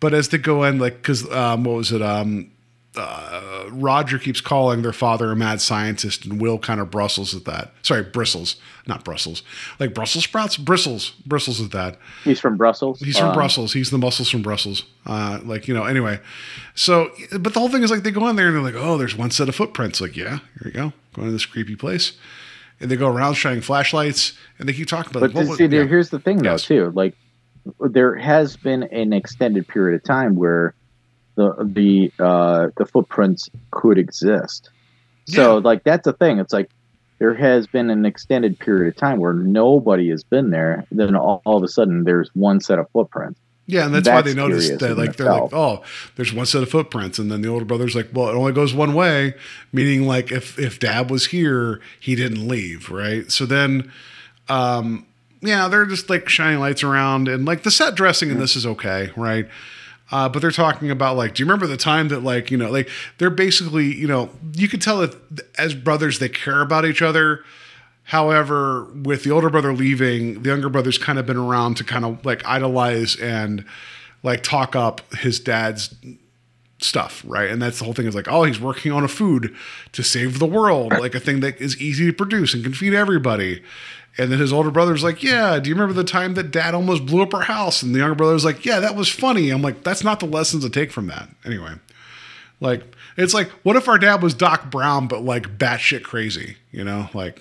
But as they go in, like because um, what was it? Um, uh, Roger keeps calling their father a mad scientist, and Will kind of bristles at that. Sorry, bristles, not Brussels, like Brussels sprouts, bristles, bristles at that. he's from Brussels. He's from Um, Brussels. He's the muscles from Brussels. Uh, like you know. Anyway, so but the whole thing is like they go in there and they're like, oh, there's one set of footprints. Like yeah, here we go, going to this creepy place, and they go around shining flashlights, and they keep talking about. But like, what to was- see, there, yeah. here's the thing, though, Yes. too. Like, there has been an extended period of time where the the uh, the footprints could exist. So, Yeah. like, that's the thing. It's like there has been an extended period of time where nobody has been there. Then all, all of a sudden, there's one set of footprints. Yeah, and that's, why they noticed that like they're like, oh, there's one set of footprints, and then the older brother's like, well, it only goes one way, meaning like if if Dad was here, he didn't leave, right? So then, um, yeah, they're just like shining lights around, and like the set dressing in this is okay, right? Uh, but they're talking about like, do you remember the time that like you know like they're basically you know you could tell that as brothers they care about each other. However, with the older brother leaving, the younger brother's kind of been around to kind of like idolize and like talk up his dad's stuff, right? And that's the whole thing is like, oh, he's working on a food to save the world, like a thing that is easy to produce and can feed everybody. And then his older brother's like, yeah, do you remember the time that dad almost blew up our house? And the younger brother's like, yeah, that was funny. I'm like, that's not the lessons to take from that. Anyway, like, it's like, what if our dad was Doc Brown, but like batshit crazy, you know? Like,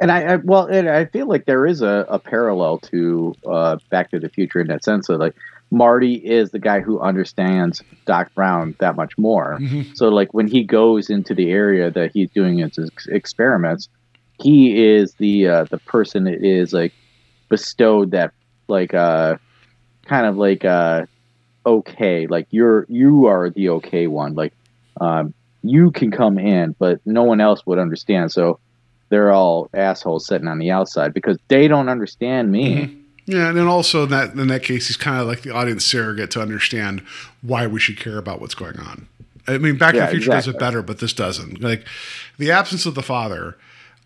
And I, I well, and I feel like there is a, a parallel to uh, Back to the Future in that sense of like Marty is the guy who understands Doc Brown that much more. Mhm. So like when he goes into the area that he's doing his experiments, he is the uh, the person that is like bestowed that like uh kind of like uh okay like you're you are the okay one like um you can come in but no one else would understand so they're all assholes sitting on the outside because they don't understand me. Yeah, and then also in that in that case, he's kind of like the audience surrogate to understand why we should care about what's going on. I mean, Back to Yeah, the Future does it better, but this doesn't. Like the absence of the father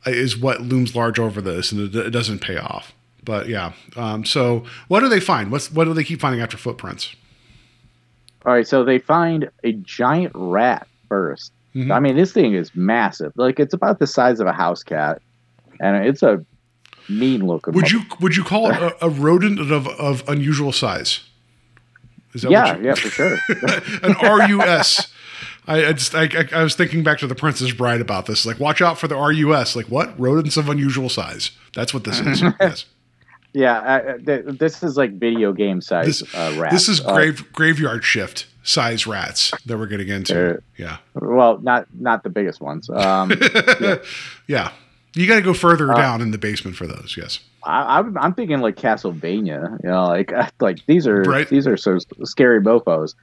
is what looms large over this, and it, it doesn't pay off. But yeah, um, so what do they find? What's what do they keep finding after footprints? All right, so they find a giant rat 1st Mhm. I mean, this thing is massive. Like it's about the size of a house cat, and it's a mean looking. Would you would you call it a, a rodent of of unusual size? Is that Yeah, yeah, for sure. an RUS. I, I just I, I, I was thinking back to the Princess Bride about this. Like, watch out for the RUS. Like, what rodents of unusual size? That's what this is. yes. yeah, th- this is like video game size This, uh, rat. this is Uh, grave graveyard shift size rats that we're getting into. Uh, yeah. well, not not the biggest ones. Um, Yeah. You got to go further Uh, down in the basement for those. Yes. I, I'm, I'm thinking like Castlevania. You know, like like these are Right. these are so scary mofos.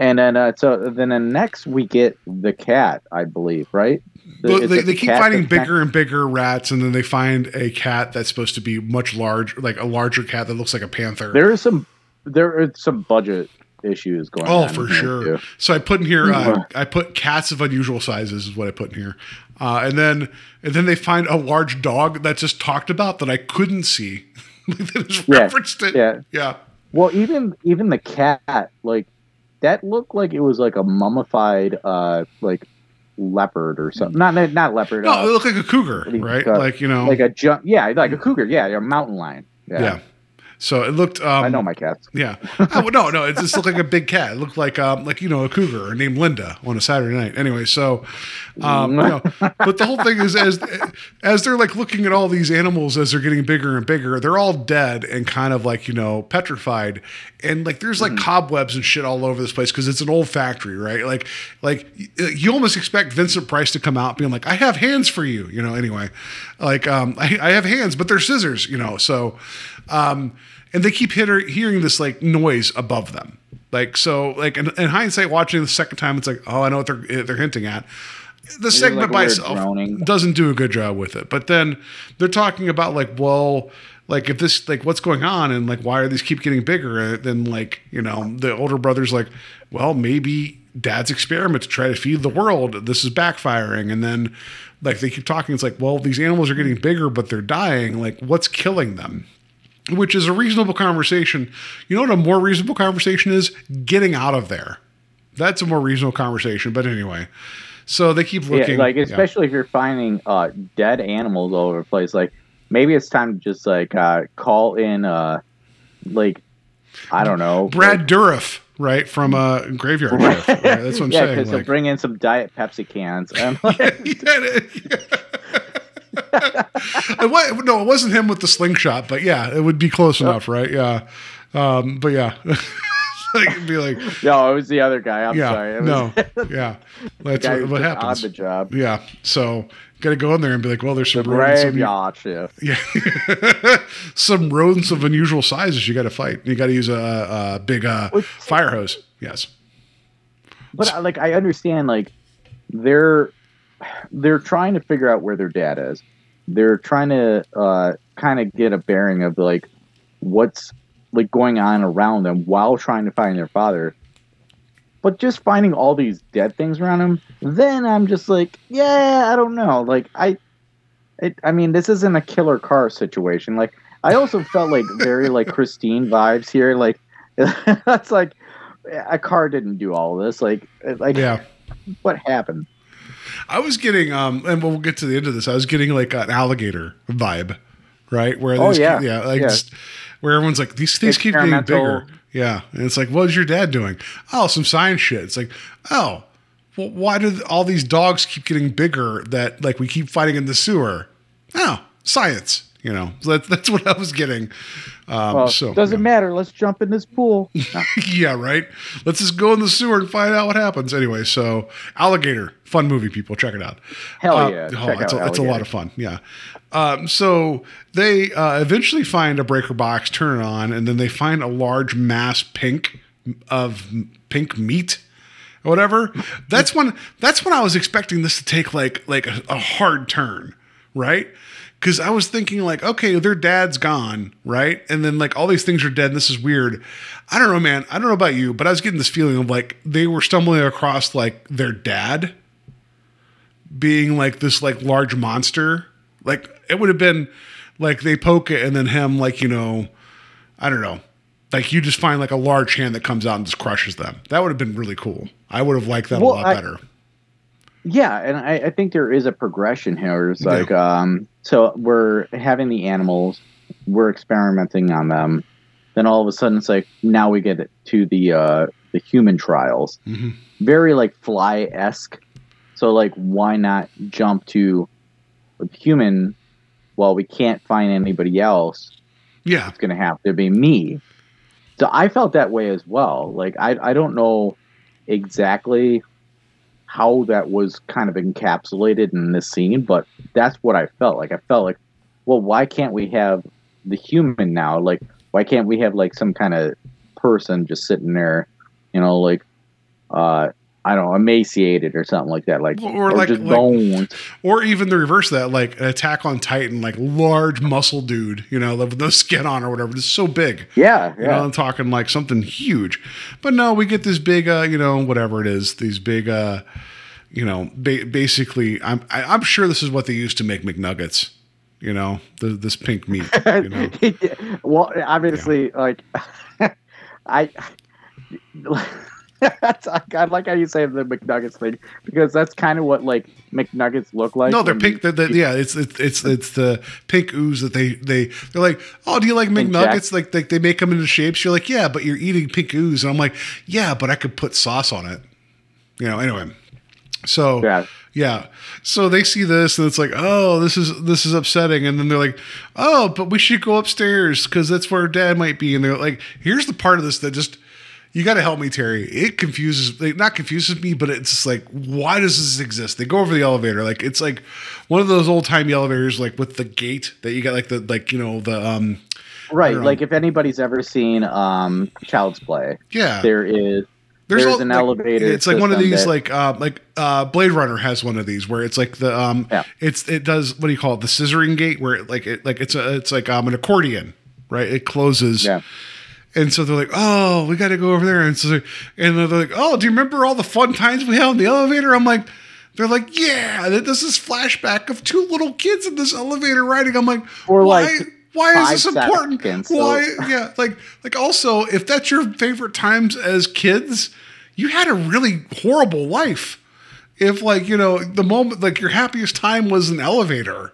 And then uh, so then the next we get the cat, I believe, right? The- Well, they, they keep finding bigger and bigger rats, and then they find a cat that's supposed to be much large, like a larger cat that looks like a panther. There is some there are some budget issues going Oh, on. for sure. too. So I put in here. Uh, Mhm. I put cats of unusual sizes is what I put in here, uh, and then and then they find a large dog that's just talked about that I couldn't see. that is Yeah, referenced it. yeah. yeah. Well, even even the cat, like that looked like it was like a mummified uh like leopard or something. Not not leopard. No, uh, it looked like a cougar, what do you right? it? Like you know, like a jump. Yeah, like a cougar. Yeah, a mountain lion. yeah. So it looked. Um, I know my cats. Yeah. Oh, no, no. It just looked like a big cat. It looked like, um, like you know, a cougar named Linda on a Saturday night. Anyway, so, um, you know, but the whole thing is as as they're like looking at all these animals as they're getting bigger and bigger, they're all dead and kind of like you know petrified, and like there's like cobwebs and shit all over this place because it's an old factory, right? Like, like you almost expect Vincent Price to come out being like, "I have hands for you," you know. Anyway, like um, I, I have hands, but they're scissors, you know. So. Um, and they keep hear, hearing this like noise above them. Like so, like in, in hindsight, watching the second time, it's like, oh, I know what they're they're hinting at. The segment like by itself doesn't do a good job with it. But then they're talking about like, well, like if this like what's going on and like why are these keep getting bigger? And then like you know the older brother's like, well, maybe dad's experiment to try to feed the world. This is backfiring. And then like they keep talking. It's like, well, these animals are getting bigger, but they're dying. Like what's killing them? which is a reasonable conversation. You know what a more reasonable conversation is? Getting out of there. That's a more reasonable conversation. But anyway, so they keep looking. Yeah, like yeah. especially if you're finding uh, dead animals all over the place. Like maybe it's time to just like uh, call in, uh, like I don't know, Brad Dourif, right from a Graveyard Shift. Right? That's what I'm yeah, saying. because they'll Like, bring in some Diet Pepsi cans. And It wa- no, it wasn't him with the slingshot, but yeah, it would be close enough, right? Yeah, um, but yeah, like, it'd be like, no, it was the other guy. I'm yeah, sorry. It was no, yeah, that's what, what took on the job. Yeah, so got to go in there and be like, well, there's The some rodents of- graveyard shift. Yeah, some rodents of unusual sizes you got to fight. You got to use a, a big uh, Which- fire hose. Yes. But uh, like I understand, like they're they're trying to figure out where their dad is. They're trying to uh, kind of get a bearing of like what's like going on around them while trying to find their father. But just finding all these dead things around him, then I'm just like, yeah, I don't know. Like I, it, I mean, this isn't a killer car situation. Like I also felt like very like Christine vibes here. Like that's like a car didn't do all this. Like like Yeah. what happened? I was getting, um, and we'll get to the end of this. I was getting like an alligator vibe, right? Where Oh, these yeah. yeah, like Yeah. just- where everyone's like, these things keep getting bigger. Yeah, and it's like, what is your dad doing? Oh, some science shit. It's like, oh, well, why do all these dogs keep getting bigger? That like we keep fighting in the sewer. Oh, science. You know, that's that's what I was getting. Um, Well, so doesn't yeah. matter. Let's jump in this pool. yeah, right. Let's just go in the sewer and find out what happens. Anyway, so Alligator, fun movie, people, check it out. Hell Uh, yeah, oh, check it's, out a, it's a lot of fun. Yeah. Um, so they uh, eventually find a breaker box, turn it on, and then they find a large mass pink of pink meat. Or whatever. That's when that's when I was expecting this to take like like a, a hard turn, right? Because I was thinking like, okay, their dad's gone, right? And then like all these things are dead. And this is weird. I don't know, man. I don't know about you, but I was getting this feeling of like they were stumbling across like their dad being like this like large monster. Like it would have been like they poke it and then him like you know, I don't know. Like you just find like a large hand that comes out and just crushes them. That would have been really cool. I would have liked that Well, a lot I- better. Yeah, and I, I think there is a progression here. It's like, um, so we're having the animals, we're experimenting on them. Then all of a sudden, it's like now we get to the uh, the human trials. Mhm. Very like fly esque. So like, why not jump to human? Well, we can't find anybody else. Yeah. it's going to have to be me. So I felt that way as well. Like I I don't know exactly how that was kind of encapsulated in this scene, but that's what I felt like. I felt like, well, why can't we have the human now? Like, why can't we have like some kind of person just sitting there, you know, like, uh, I don't know, emaciated or something like that, like, Or or, like- just like- bones. Or even the reverse of that, like an attack on Titan, like large muscle dude, you know, with no skin on or whatever. It's so big. Yeah, You know. I'm talking like something huge. But no, we get this big, uh, you know, whatever it is, these big, uh, you know, ba- basically, I'm I, I'm sure this is what they used to make McNuggets. You know, the, this pink meat. You know, well, obviously, like I, that's I, like how you say the McNuggets thing because that's kind of what like McNuggets look like. no, they're pink. you- The, the, yeah, it's it's it's it's the pink ooze that they they they're like, oh, do you like McNuggets? Like like they make them into shapes. You're like, yeah, but you're eating pink ooze, and I'm like, yeah, but I could put sauce on it. You know. Anyway, so Yeah. yeah. So they see this and it's like, oh, this is this is upsetting. And then they're like, oh, but we should go upstairs because that's where dad might be. And they're like, here's the part of this that just you got to help me, Terry. It confuses, it not confuses me, but it's just like, why does this exist? They go over the elevator, like it's like one of those old timey elevators, like with the gate that you got, like the like you know the um right. Like if anybody's ever seen um Child's Play, yeah. there is There's, There's all- an like, elevator It's like one of these, that- like uh, like uh, Blade Runner has one of these where it's like the um, Yeah. it's it does what do you call it? The scissoring gate where it like it like it's a it's like um an accordion, right? It closes. yeah. And so they're like, oh, we got to go over there. And so, and they're like, oh, do you remember all the fun times we had in the elevator? I'm like, they're like, yeah. this is flashback of two little kids in this elevator riding. I'm like, Or, why? like, why is this important? seconds, so- Why? Yeah, like, like also, if that's your favorite times as kids, you had a really horrible life. If like you know the moment, like your happiest time was an elevator,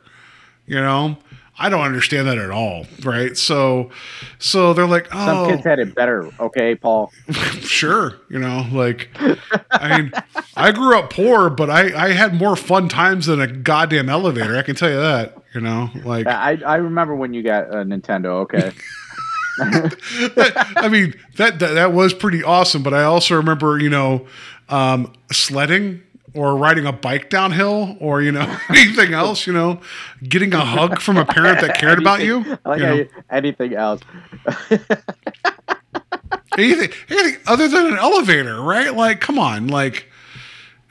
you know. I don't understand that at all, right? So, so they're like, oh, Some kids had it better. Okay, Paul. sure you know like i mean i grew up poor but i i had more fun times than a goddamn elevator i can tell you that you know like I I remember when you got a Nintendo. Okay. i mean that, that that was pretty awesome but i also remember you know um sledding or riding a bike downhill or you know anything else you know getting a hug from a parent that cared about you, like you know, anything else. anything, anything other than an elevator right? Like come on like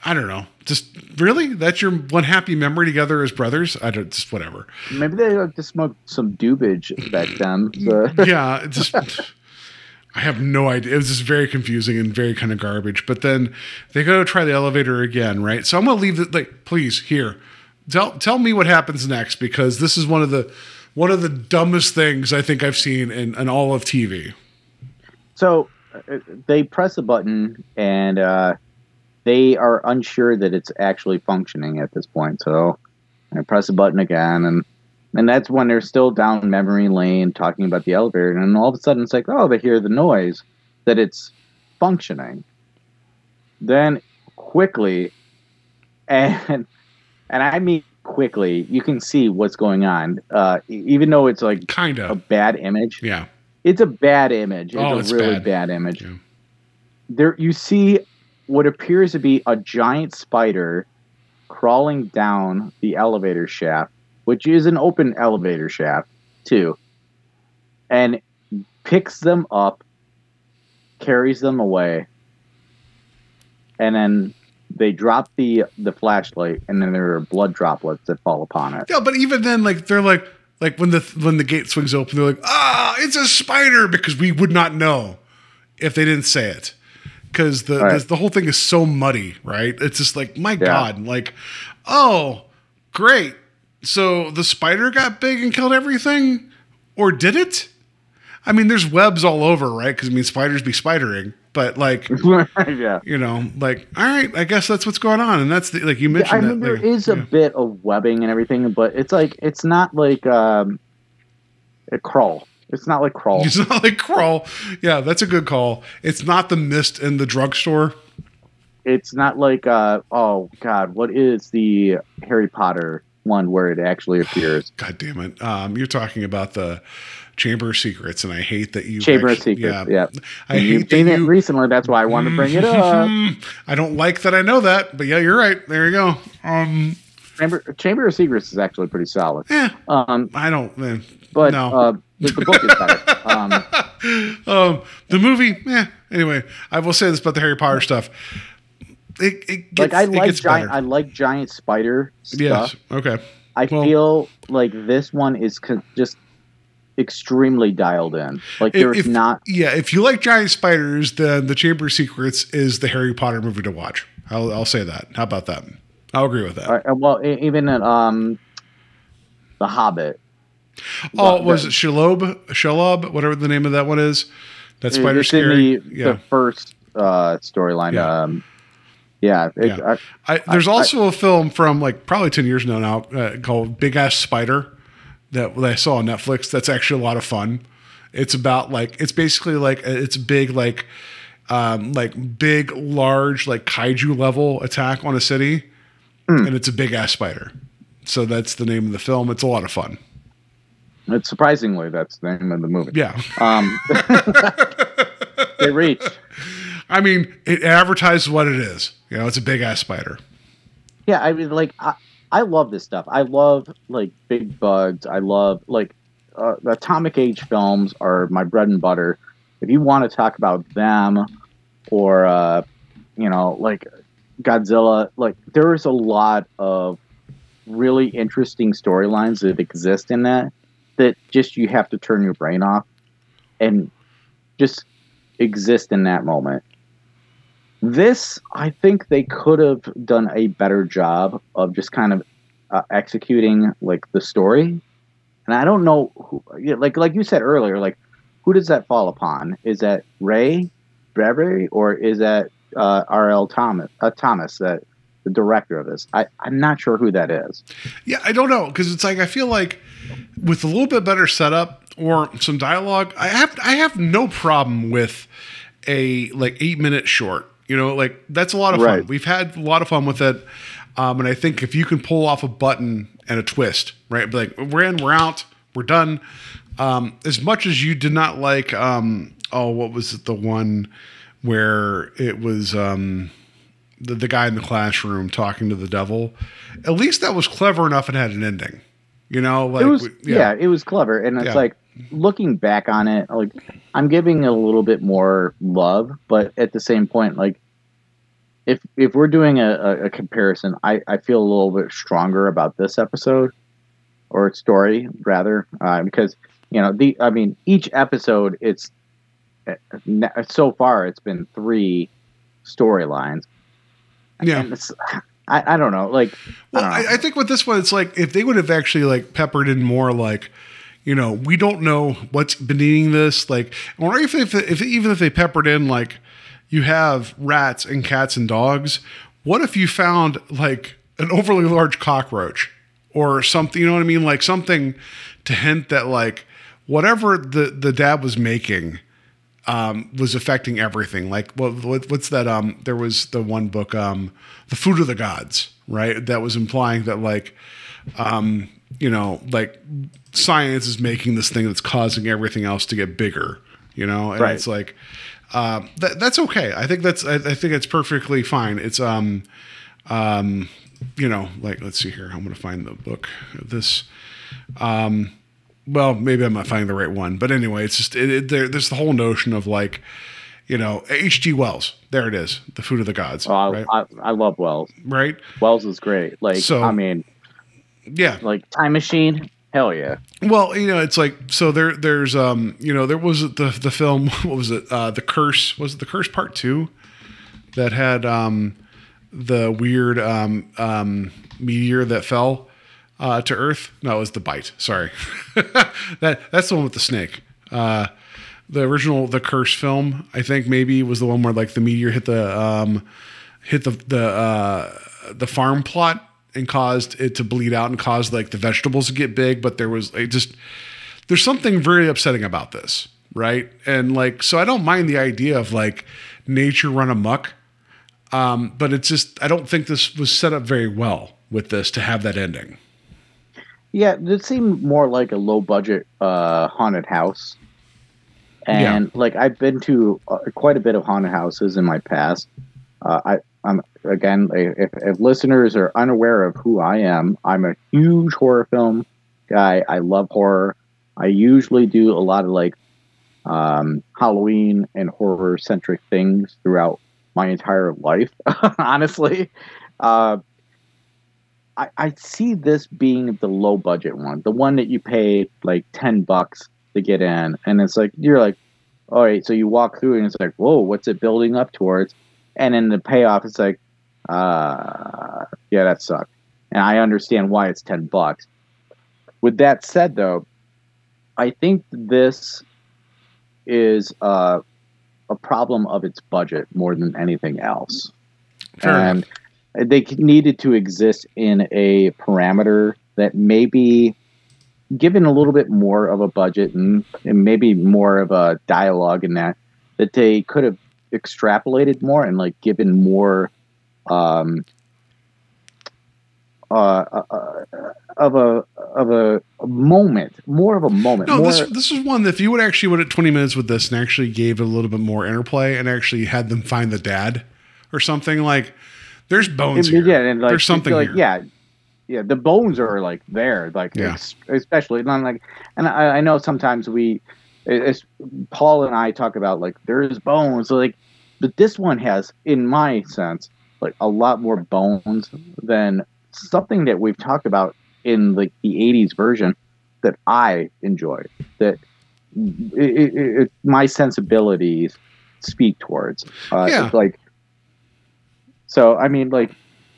i don't know. Just really? That's your one happy memory together as brothers? I don't just whatever. Maybe they like to smoke some dubage back then. so- yeah, just I have no idea. It was just very confusing and very kind of garbage. But then they go to try the elevator again, right? So I'm gonna leave it like, please, here. Tell tell me what happens next because this is one of the one of the dumbest things I think I've seen in, in all of TV. So uh, they press a button and uh, they are unsure that it's actually functioning at this point. So I press a button again, and and that's when they're still down memory lane talking about the elevator, and all of a sudden it's like, oh, they hear the noise that it's functioning. Then quickly, and and I mean quickly, you can see what's going on, uh, even though it's like Kind of a bad image Yeah. it's a bad image. It's Oh, a it's really bad. bad, image. Yeah. There you see what appears to be a giant spider crawling down the elevator shaft, which is an open elevator shaft too, and picks them up, carries them away, and then they drop the the flashlight, and then there are blood droplets that fall upon it. Yeah, but even then, like they're like like when the when the gate swings open, they're like, ah, it's a spider because we would not know if they didn't say it. Because the, Right. the the whole thing is so muddy, right? It's just like, my God, like, oh, great. So the spider got big and killed everything, or did it? I mean, there's webs all over, right? Because I mean, spiders be spidering, but like, yeah. you know, like, all right, I guess that's what's going on, and that's the like you Yeah, mentioned. I mean, that, there like, is a bit of webbing and everything, but it's like it's not like um, a crawl. It's not like crawl. It's not like crawl. Yeah, that's a good call. It's not the mist in the drugstore. It's not like uh, oh god, what is the Harry Potter one where it actually appears? God damn it. Um, you're talking about the Chamber of Secrets, and I hate that you. Chamber of Secrets. Yeah, I And you've hate that seen it you. recently. That's why I wanted to bring it up. I don't like that I know that, but yeah, you're right. There you go. Um, Chamber Chamber of Secrets is actually pretty solid. yeah, Um, I don't. eh, but no. uh, the, the book is better. Um, um, the movie, yeah. Anyway, I will say this about the Harry Potter stuff. It, it gets, like I like giant. better. I like giant spider stuff. yes. Okay. I Well- feel like this one is co- just extremely dialed in. Like there's if- not. Yeah, if you like giant spiders, then the Chamber of Secrets is the Harry Potter movie to watch. I'll, I'll say that. How about that? I'll agree with that. Uh, well, even in um, the Hobbit. oh, the- was the- it Shelob? Shelob? Whatever the name of that one is. That spider scary. the, yeah. the first uh, storyline. Yeah. Um, yeah, it, Yeah. I, I, there's I- also a film from like probably 10 years now now uh, called Big Ass Spider that, I saw on Netflix. That's actually a lot of fun. It's about like, it's basically like, uh, it's big, like, um, like big, large, like kaiju level attack on a city. Hmm. And it's a big ass spider. So that's the name of the film. It's a lot of fun. it's surprisingly that's the name of the movie. Yeah. Um, they reach. I mean, it advertises what it is. You know, it's a big ass spider. Yeah, I mean, like I, I love this stuff. I love like big bugs. I love like uh, atomic age films are my bread and butter. If you want to talk about them, or uh, you know, like Godzilla, like there is a lot of really interesting storylines that exist in that. That just you have to turn your brain off and just exist in that moment. This, I think they could have done a better job of just kind of uh, executing like the story. And I don't know, who, like like you said earlier, like who does that fall upon? Is that Ray Bradbury or is that uh, R.L. Thomas? Uh, Thomas, that the director of this? I I'm not sure who that is. Yeah, I don't know because it's like I feel like with a little bit better setup or some dialogue, I have I have no problem with a like eight minute short. You know, like that's a lot of fun. We've had a lot of fun with it, um, and I think if you can pull off a button and a twist, right? Like we're in, we're out, we're done. Um, as much as you did not like, um, oh, what was it? The one where it was. Um, the, the guy in the classroom talking to the devil. At least that was clever enough and had an ending. You know, like it was we- yeah. it was clever and it's Yeah. like looking back on it like i'm giving it a little bit more love but at the same point like if if we're doing a, a, a comparison i i feel a little bit stronger about this episode or story rather uh, because you know the i mean each episode it's uh, so far it's been three storylines yeah. I, I don't know like Well, I know. I, I think with this one, it's like if they would have actually like peppered in more, like you know, we don't know what's been eating this, like, or if if, if even if they peppered in like you have rats and cats and dogs, what if you found like an overly large cockroach or something? You know what I mean? Like something to hint that like whatever the the dad was making um, was affecting everything. Like what, what what's that? Um, there was the one book, um, the Food of the Gods, right? That was implying that like, um, you know, like science is making this thing that's causing everything else to get bigger. You know, and Right. it's like that, that's okay. I think that's I, I think it's perfectly fine. It's um, um, you know, like let's see here. I'm gonna find the book. This um, well, maybe I'm not finding the right one, but anyway, it's just it, it, there, there's the whole notion of like, you know, H.G. Wells. There it is, the food of the gods, Oh, I, right? I, I love wells right? wells is great like So- i mean Yeah. like time machine hell yeah Well, you know, it's like so there there's um, you know, there was the the film what was it? Uh The Curse was it The Curse Part 2 that had um the weird um um meteor that fell uh to earth. No, it was The Bite. Sorry. that that's the one with the snake. Uh the original The Curse film, I think maybe was the one where like the meteor hit the um hit the the uh the farm plot and caused it to bleed out and caused like the vegetables to get big but there was like just there's something very upsetting about this right? And like so i don't mind the idea of like nature run amok um but it's just i don't think this was set up very well with this to have that ending. Yeah it seemed more like a low budget uh haunted house. And like i've been to uh, quite a bit of haunted houses in my past. Uh, i i'm again if, if listeners are unaware of who i am i'm a huge horror film guy. I love horror. I usually do a lot of like um, halloween and horror centric things throughout my entire life honestly. Uh, I, I see this being the low budget one, the one that you pay like ten bucks to get in, and it's like you're like, all right, so you walk through and it's like, whoa, what's it building up towards? And then the payoff is like, uh, yeah, that sucked, and I understand why it's ten bucks. With that said, though, I think this is uh, a problem of its budget more than anything else. Fair and they needed to exist in a parameter that maybe given a little bit more of a budget and, and maybe more of a dialogue in that that they could have extrapolated more and like given more um uh, uh, uh, of a of a, a moment more of a moment No, more, this this is one that if you would actually went at 20 minutes with this and actually gave it a little bit more interplay and actually had them find the dad or something like there's bones And- here. Yeah, and like there's something like here. yeah, yeah. The bones are like there, like Yeah. ex- especially not like, and I, I know sometimes we, it's Paul and I talk about like there's bones, like, but this one has, in my sense, like a lot more bones than something that we've talked about in like the '80s version that I enjoy. That it, it, it, my sensibilities speak towards. Uh, Yeah. like so I mean, like,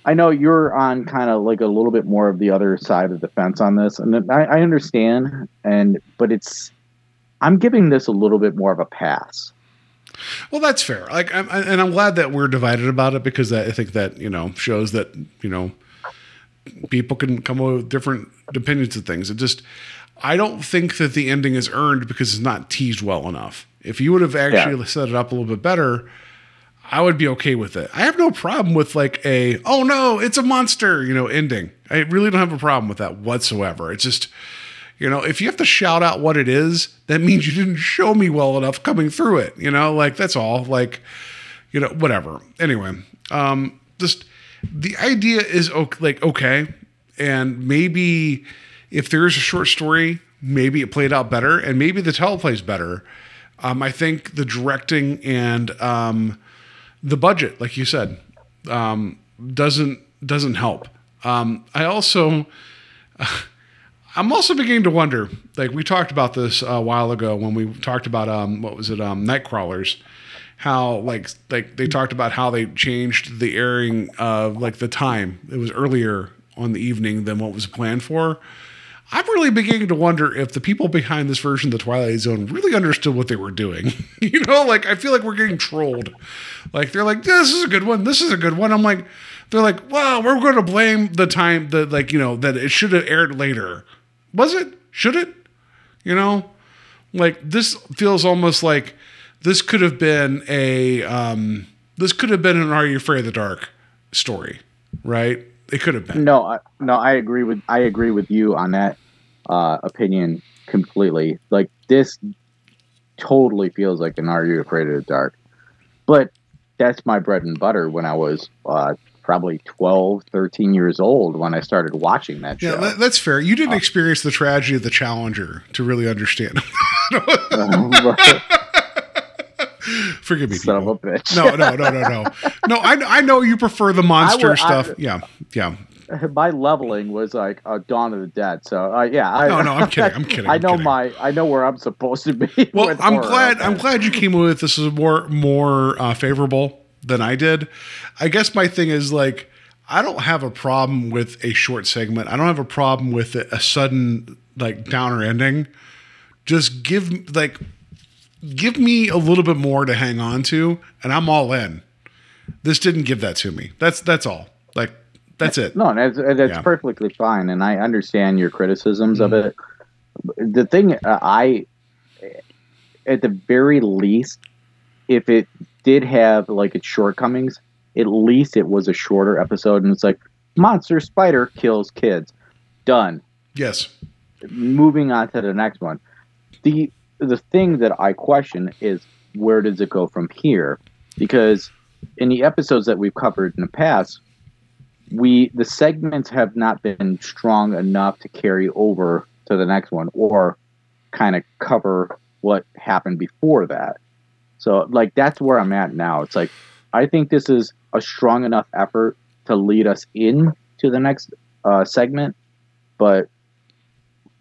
I know you're on kind of like a little bit more of the other side of the fence on this, and I, I understand, and but it's I'm giving this a little bit more of a pass. Well, that's fair. Like, I'm, I- and I'm glad that we're divided about it because that, I think that you know shows that you know people can come up with different opinions of things. It just, I don't think that the ending is earned because it's not teased well enough. If you would have actually set it up a little bit better, I would be okay with it. I have no problem with like a oh no, it's a monster, you know, ending. I really don't have a problem with that whatsoever. It's just you know, if you have to shout out what it is, that means you didn't show me well enough coming through it. You know, like that's all. Like, you know, whatever. Anyway, um, just the idea is okay, like okay, and maybe if there is a short story, maybe it played out better, and maybe the teleplays better. Um, I think the directing and um, the budget, like you said, um, doesn't doesn't help. Um, I also. I'm also beginning to wonder. Like we talked about this a while ago when we talked about um, what was it, um, Nightcrawlers. How like like they talked about how they changed the airing of like the time. It was earlier on the evening than what was planned for. I'm really beginning to wonder if the people behind this version of the Twilight Zone really understood what they were doing. you know, like I feel like we're getting trolled. Like they're like, this is a good one. This is a good one. I'm like, they're like, well, we're going to blame the time that like you know that it should have aired later. Was it? Should it? You know, like this feels almost like this could have been a um, this could have been an Are You Afraid of the Dark story, right? It could have been. No, no, I agree with I agree with you on that uh, opinion completely. Like this totally feels like an Are You Afraid of the Dark? But that's my bread and butter when I was uh, probably 12, 13 years old when I started watching that Yeah, show. that, that's fair. You didn't experience the tragedy of the Challenger to really understand. Forgive me, Son people. of a bitch. No, no, no, no, no. No, I, I know you prefer the monster would- stuff. I- yeah, yeah. my leveling was like uh, Dawn of the Dead. So uh, yeah, I, No, no, I'm kidding. I'm kidding. I know kidding. my I know where I'm supposed to be. Well, I'm horror. glad. I'm glad you came with this is more more uh, favorable than I did. I guess my thing is like I don't have a problem with a short segment. I don't have a problem with a, a sudden like downer ending. Just give like give me a little bit more to hang on to, and I'm all in. This didn't give that to me. That's that's all. Like that's it. No, that's that's Yeah. Mm-hmm. perfectly fine, and I understand your criticisms of it. The thing uh, I, at the very least, if it did have like its shortcomings, at least it was a shorter episode, and it's like monster spider kills kids, done. Yes. Moving on to the next one. The the thing that I question is where does it go from here? Because in the episodes that we've covered in the past, we the segments have not been strong enough to carry over to the next one or kind of cover what happened before that. So like that's where I'm at now. It's like I think this is a strong enough effort to lead us in to the next uh, segment, but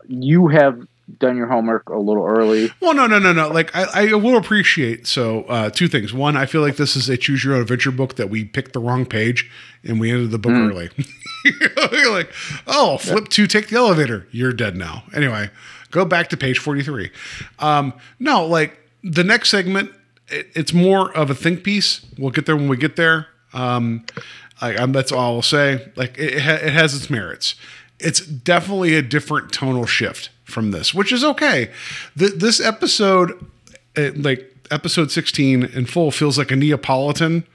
you have done your homework a little early. Well, no, no, no, no. Like I, I will appreciate. So, uh, two things. One, I feel like this is a choose your own adventure book that we picked the wrong page and we ended the book early. You're like, oh, flip two, take the elevator. You're dead now. Anyway, go back to page forty three. Um, no, like the next segment it, it's more of a think piece. We'll get there when we get there. Um, I, I'm, that's all I'll say. Like it, it, ha- it has its merits. It's definitely a different tonal shift from this, which is okay. Th- this episode, uh, like episode 16 in full, feels like a Neapolitan,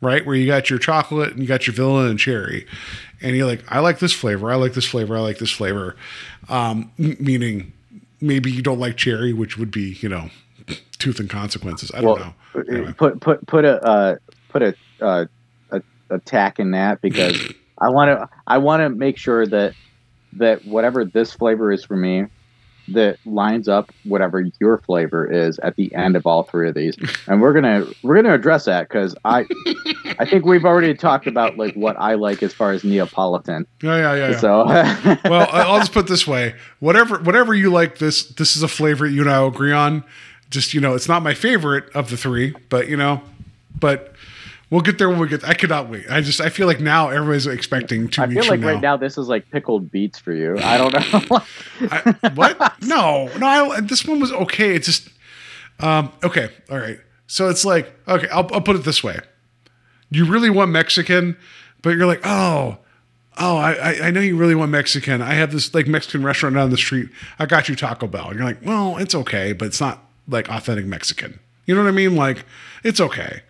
right? Where you got your chocolate and you got your vanilla and cherry, and you're like, I like this flavor, I like this flavor, I like this flavor. Um, m- meaning, maybe you don't like cherry, which would be, you know, tooth and consequences. I don't know. Anyway. put put put a uh, put a, uh, a a tack in that because I want to I want to make sure that that whatever this flavor is for me that lines up whatever your flavor is at the end of all three of these and we're gonna we're gonna address that because i i think we've already talked about like what i like as far as neapolitan Yeah, yeah, yeah. yeah. so well, I'll just put it this way: whatever, whatever you like, this this is a flavor you and I agree on. Just you know, it's not my favorite of the three, but you know, but we'll get there when we get. I cannot wait. I just I feel like now everybody's expecting two i weeks feel like from right now this is like pickled beets for you i don't know I, what? No, no. I, this one was okay. It's just um, okay. All right. So it's like okay. I'll, I'll put it this way: you really want Mexican, but you're like, oh, oh, I, I- I know you really want Mexican. I have this like Mexican restaurant down the street. I got you Taco Bell. And you're like, well, it's okay, but it's not like authentic Mexican. You know what I mean? Like, it's okay.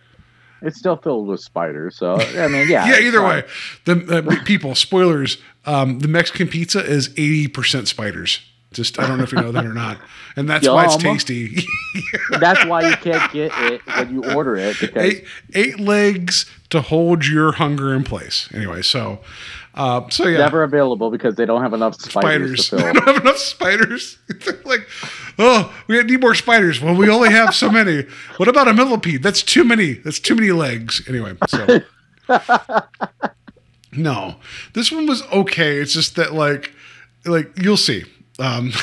it's still filled with spiders so i mean yeah Yeah. Either fine. way, the uh, people spoilers. Um, the Mexican pizza is eighty percent spiders. Just I don't know if you know that or not, and that's why it's tasty. That's why you can't get it when you order it because eight eight legs to hold your hunger in place. Anyway, so uh, so yeah, never available because they don't have enough spiders, spiders. to they don't have enough spiders. They're like, oh, we need more spiders. Well, we only have so many. What about a millipede? That's too many. That's too many legs. Anyway, so no, this one was okay. It's just that like, like you'll see. Um,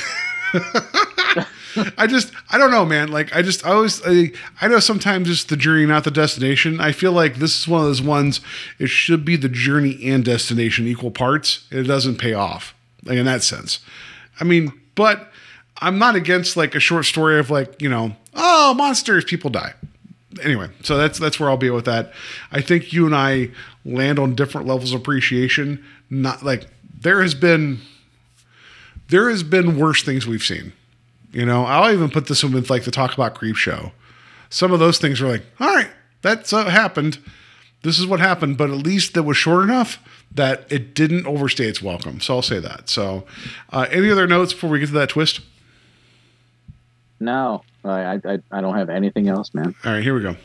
I just I don't know, man. Like I just I always I, I know sometimes it's the journey, not the destination. I feel like this is one of those ones. It should be the journey and destination equal parts. It doesn't pay off like in that sense. I mean, but I'm not against like a short story of like you know oh monsters people die. Anyway, so that's that's where I'll be with that. I think you and I land on different levels of appreciation. Not like there has been there has been worse things we've seen. You know, I'll even put this one with like the talk about Creepshow. Some of those things were like, all right, that's uh, happened. This is what happened, but at least that was short enough that it didn't overstay its welcome. So I'll say that. So, uh, any other notes before we get to that twist? No, I, I I don't have anything else, man. All right, here we go.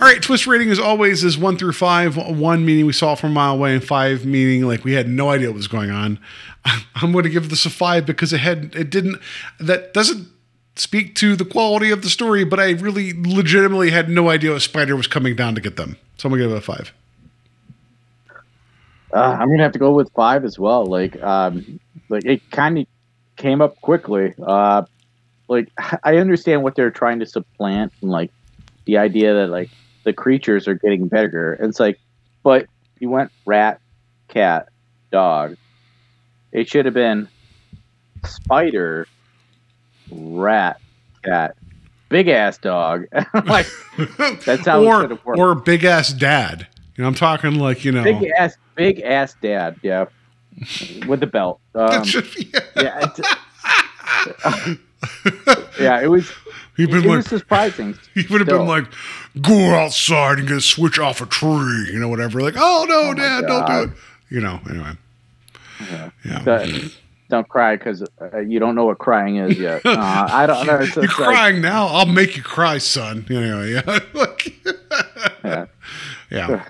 All right, twist rating as always is one through five. One meaning we saw from a mile away, and five meaning like we had no idea what was going on. I'm going to give this a five because it had it didn't that doesn't speak to the quality of the story, but I really legitimately had no idea a spider was coming down to get them. So I'm gonna give it a five. Uh, I'm gonna have to go with five as well. Like, um, like it kind of came up quickly. Uh, like I understand what they're trying to supplant, and like the idea that like the creatures are getting bigger. It's like, but you went rat, cat, dog. It should have been spider, rat, cat, big ass dog. like That's how it or should have worked. or big ass dad. You know, I'm talking like you know. big ass, big ass dad. Yeah, with the belt. Um, That yeah, yeah, it was. He'd It like, was surprising. He would have been like, go outside and get a switch off a tree, you know, whatever. Like, oh no, my Dad, don't do it. You know, anyway. Yeah. Don't- don't cry because uh, you don't know what crying is yet. Uh, I don't know. It's, You're like, crying now. I'll make you cry, son. Anyway, yeah. Yeah. yeah.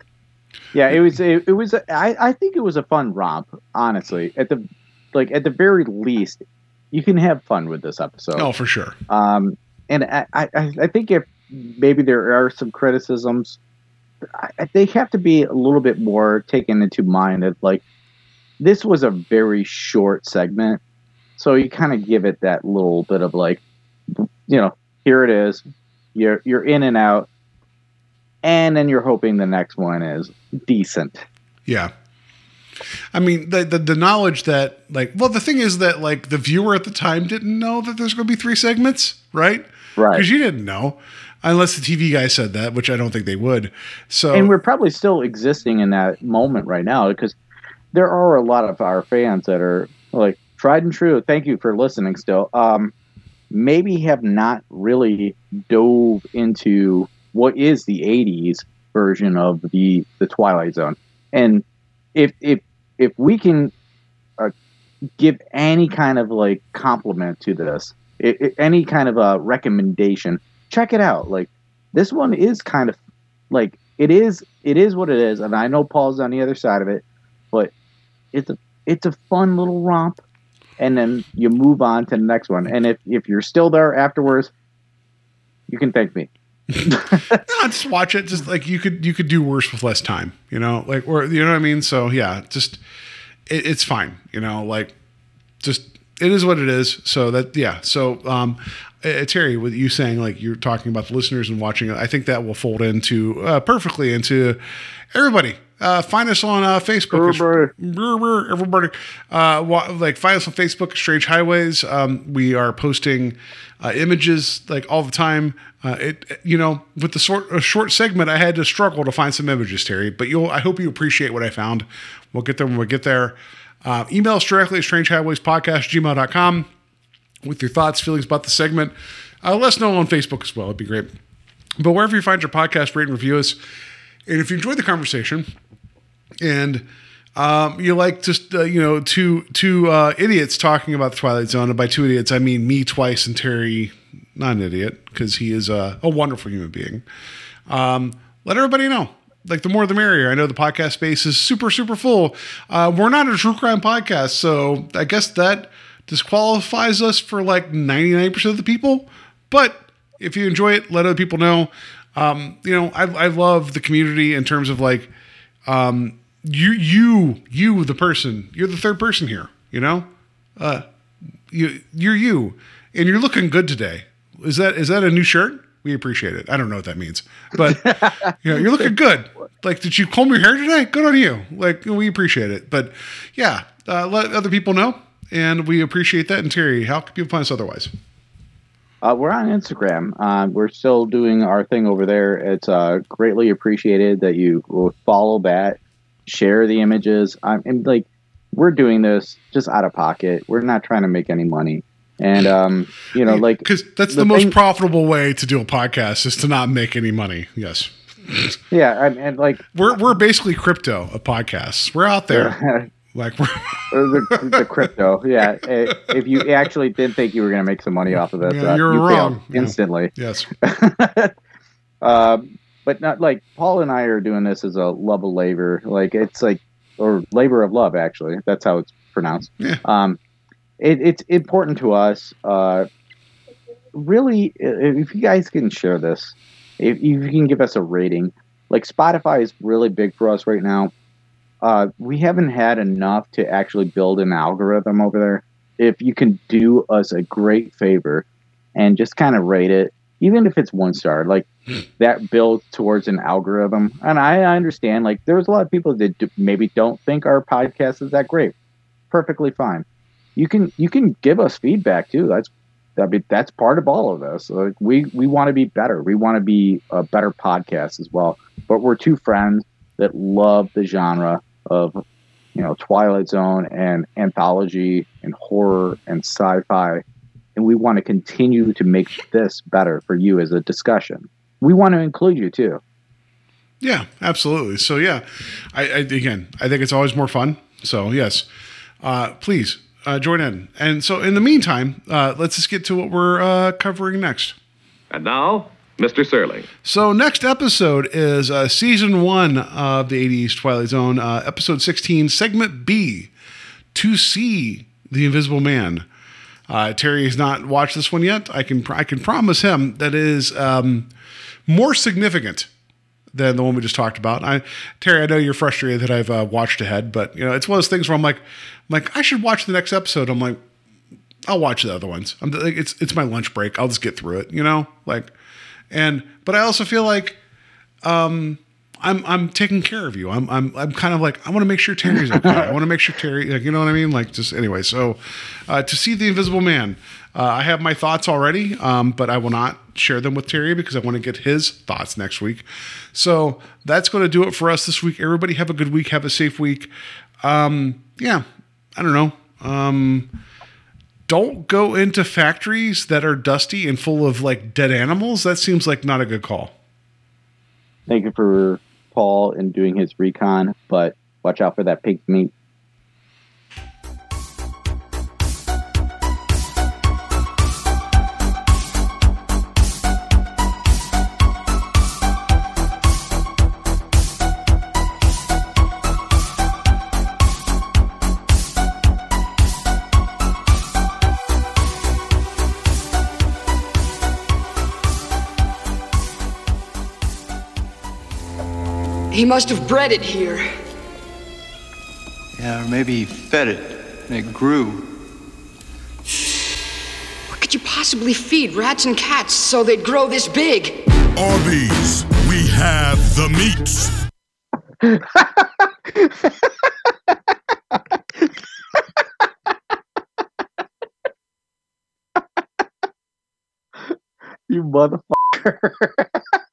yeah, it was. It, it was. I, I think it was a fun romp. Honestly, at the like at the very least, you can have fun with this episode. Oh, for sure. Um, and I, I, I think if maybe there are some criticisms, I, they have to be a little bit more taken into mind that like this was a very short segment, so you kind of give it that little bit of like, you know, here it is, you're you're in and out, and then you're hoping the next one is decent. Yeah. I mean, the, the the knowledge that like, well, the thing is that like the viewer at the time didn't know that there's going to be three segments, right? Right. Because you didn't know, unless the TV guy said that, which I don't think they would. So and we're probably still existing in that moment right now because there are a lot of our fans that are like tried and true. Thank you for listening. Still, um, maybe have not really dove into what is the '80s version of the the Twilight Zone, and if if if we can uh, give any kind of like compliment to this, i i any kind of a recommendation, check it out. Like this one is kind of like it is it is what it is and i know paul's on the other side of it but it's a it's a fun little romp and then you move on to the next one and if if you're still there afterwards you can thank me no, just watch it. Just like you could you could do worse with less time. You know, like or you know what I mean. So yeah, just it, it's fine. You know, like just it is what it is. So that yeah. So um, uh, Terry, with you saying like you're talking about the listeners and watching I think that will fold into uh, perfectly into everybody. Uh, find us on uh, Facebook. Everybody. Everybody. Uh, wa- like find us on Facebook, Strange Highways. Um, we are posting uh, images like all the time. Uh, it you know with the sort a short segment, I had to struggle to find some images, Terry. But you'll I hope you appreciate what I found. We'll get there when we get there. Uh, email us directly at strangehighwayspodcast.gmail.com with your thoughts, feelings about the segment. Uh, let us know on Facebook as well. It'd be great. But wherever you find your podcast, rate and review us. And if you enjoyed the conversation and um, you like just uh, you know two two uh, idiots talking about the Twilight Zone, and by two idiots I mean me twice and Terry, not an idiot because he is a, a wonderful human being. Um, let everybody know. Like the more the merrier. I know the podcast space is super super full. Uh, we're not a true crime podcast, so I guess that disqualifies us for like ninety nine percent of the people. But if you enjoy it, let other people know. Um, you know, I, I love the community in terms of like um, you you you the person you're the third person here you know uh you you're you and you're looking good today is that is that a new shirt we appreciate it. I don't know what that means but you know you're looking good. Like did you comb your hair today good on you. Like we appreciate it. But yeah uh, let other people know and we appreciate that. And terry how can people find us otherwise? Uh, we're on instagram. Uh, we're still doing our thing over there. It's uh, greatly appreciated that you will follow that share the images. I'm and like we're doing this just out of pocket. We're not trying to make any money and um you know like because that's the, the most thing- profitable way to do a podcast is to not make any money yes yeah and, and like We're we're basically crypto of podcasts. We're out there. Like we're the, the crypto yeah Eh, if you actually did think you were going to make some money off of this Yeah, uh, you're you wrong. Yeah. instantly yes. um, but not like Paul and I are doing this as a love of labor. Like it's like or labor of love actually. That's how it's pronounced. Yeah. Um, it, it's important to us. Uh, really, if you guys can share this, if, if you can give us a rating, like Spotify is really big for us right now. Uh, we haven't had enough to actually build an algorithm over there. If you can do us a great favor and just kind of rate it, even if it's one star, like that builds towards an algorithm. And I I understand, like, there's a lot of people that do, maybe don't think our podcast is that great. Perfectly fine. You can you can give us feedback too. That's I mean, that's part of all of this. Like we we want to be better. We want to be a better podcast as well. But we're two friends that love the genre of you know Twilight Zone and anthology and horror and sci-fi, and we want to continue to make this better for you as a discussion. We want to include you too. Yeah, absolutely. So yeah, I, I again, I think it's always more fun. So yes, uh, please uh, join in. And so in the meantime, uh, let's just get to what we're uh, covering next. And now, Mr. Surly. So next episode is uh, season one of the '80s Twilight Zone, uh, episode 16, segment B, to see the Invisible Man. Uh, Terry has not watched this one yet. I can I can promise him that it is um, more significant than the one we just talked about. I, Terry, I know you're frustrated that I've uh, watched ahead, but you know it's one of those things where I'm like, I'm like I should watch the next episode. I'm like, I'll watch the other ones. I'm like, it's it's my lunch break. I'll just get through it, you know, like, and but I also feel like, um, I'm I'm taking care of you. I'm I'm I'm kind of like I want to make sure Terry's okay. I want to make sure Terry, like you know what I mean. Like just anyway. So uh, to see the Invisible Man, uh, I have my thoughts already, um, but I will not share them with Terry because I want to get his thoughts next week. So that's going to do it for us this week. Everybody have a good week. Have a safe week. Um, yeah, I don't know. Um, don't go into factories that are dusty and full of like dead animals. That seems like not a good call. Thank you for Paul and doing his recon, but watch out for that pig meat. Must have bred it here. Yeah, or maybe he fed it and it grew. What could you possibly feed rats and cats so they'd grow this big? Arby's, we have the meats. You motherfucker.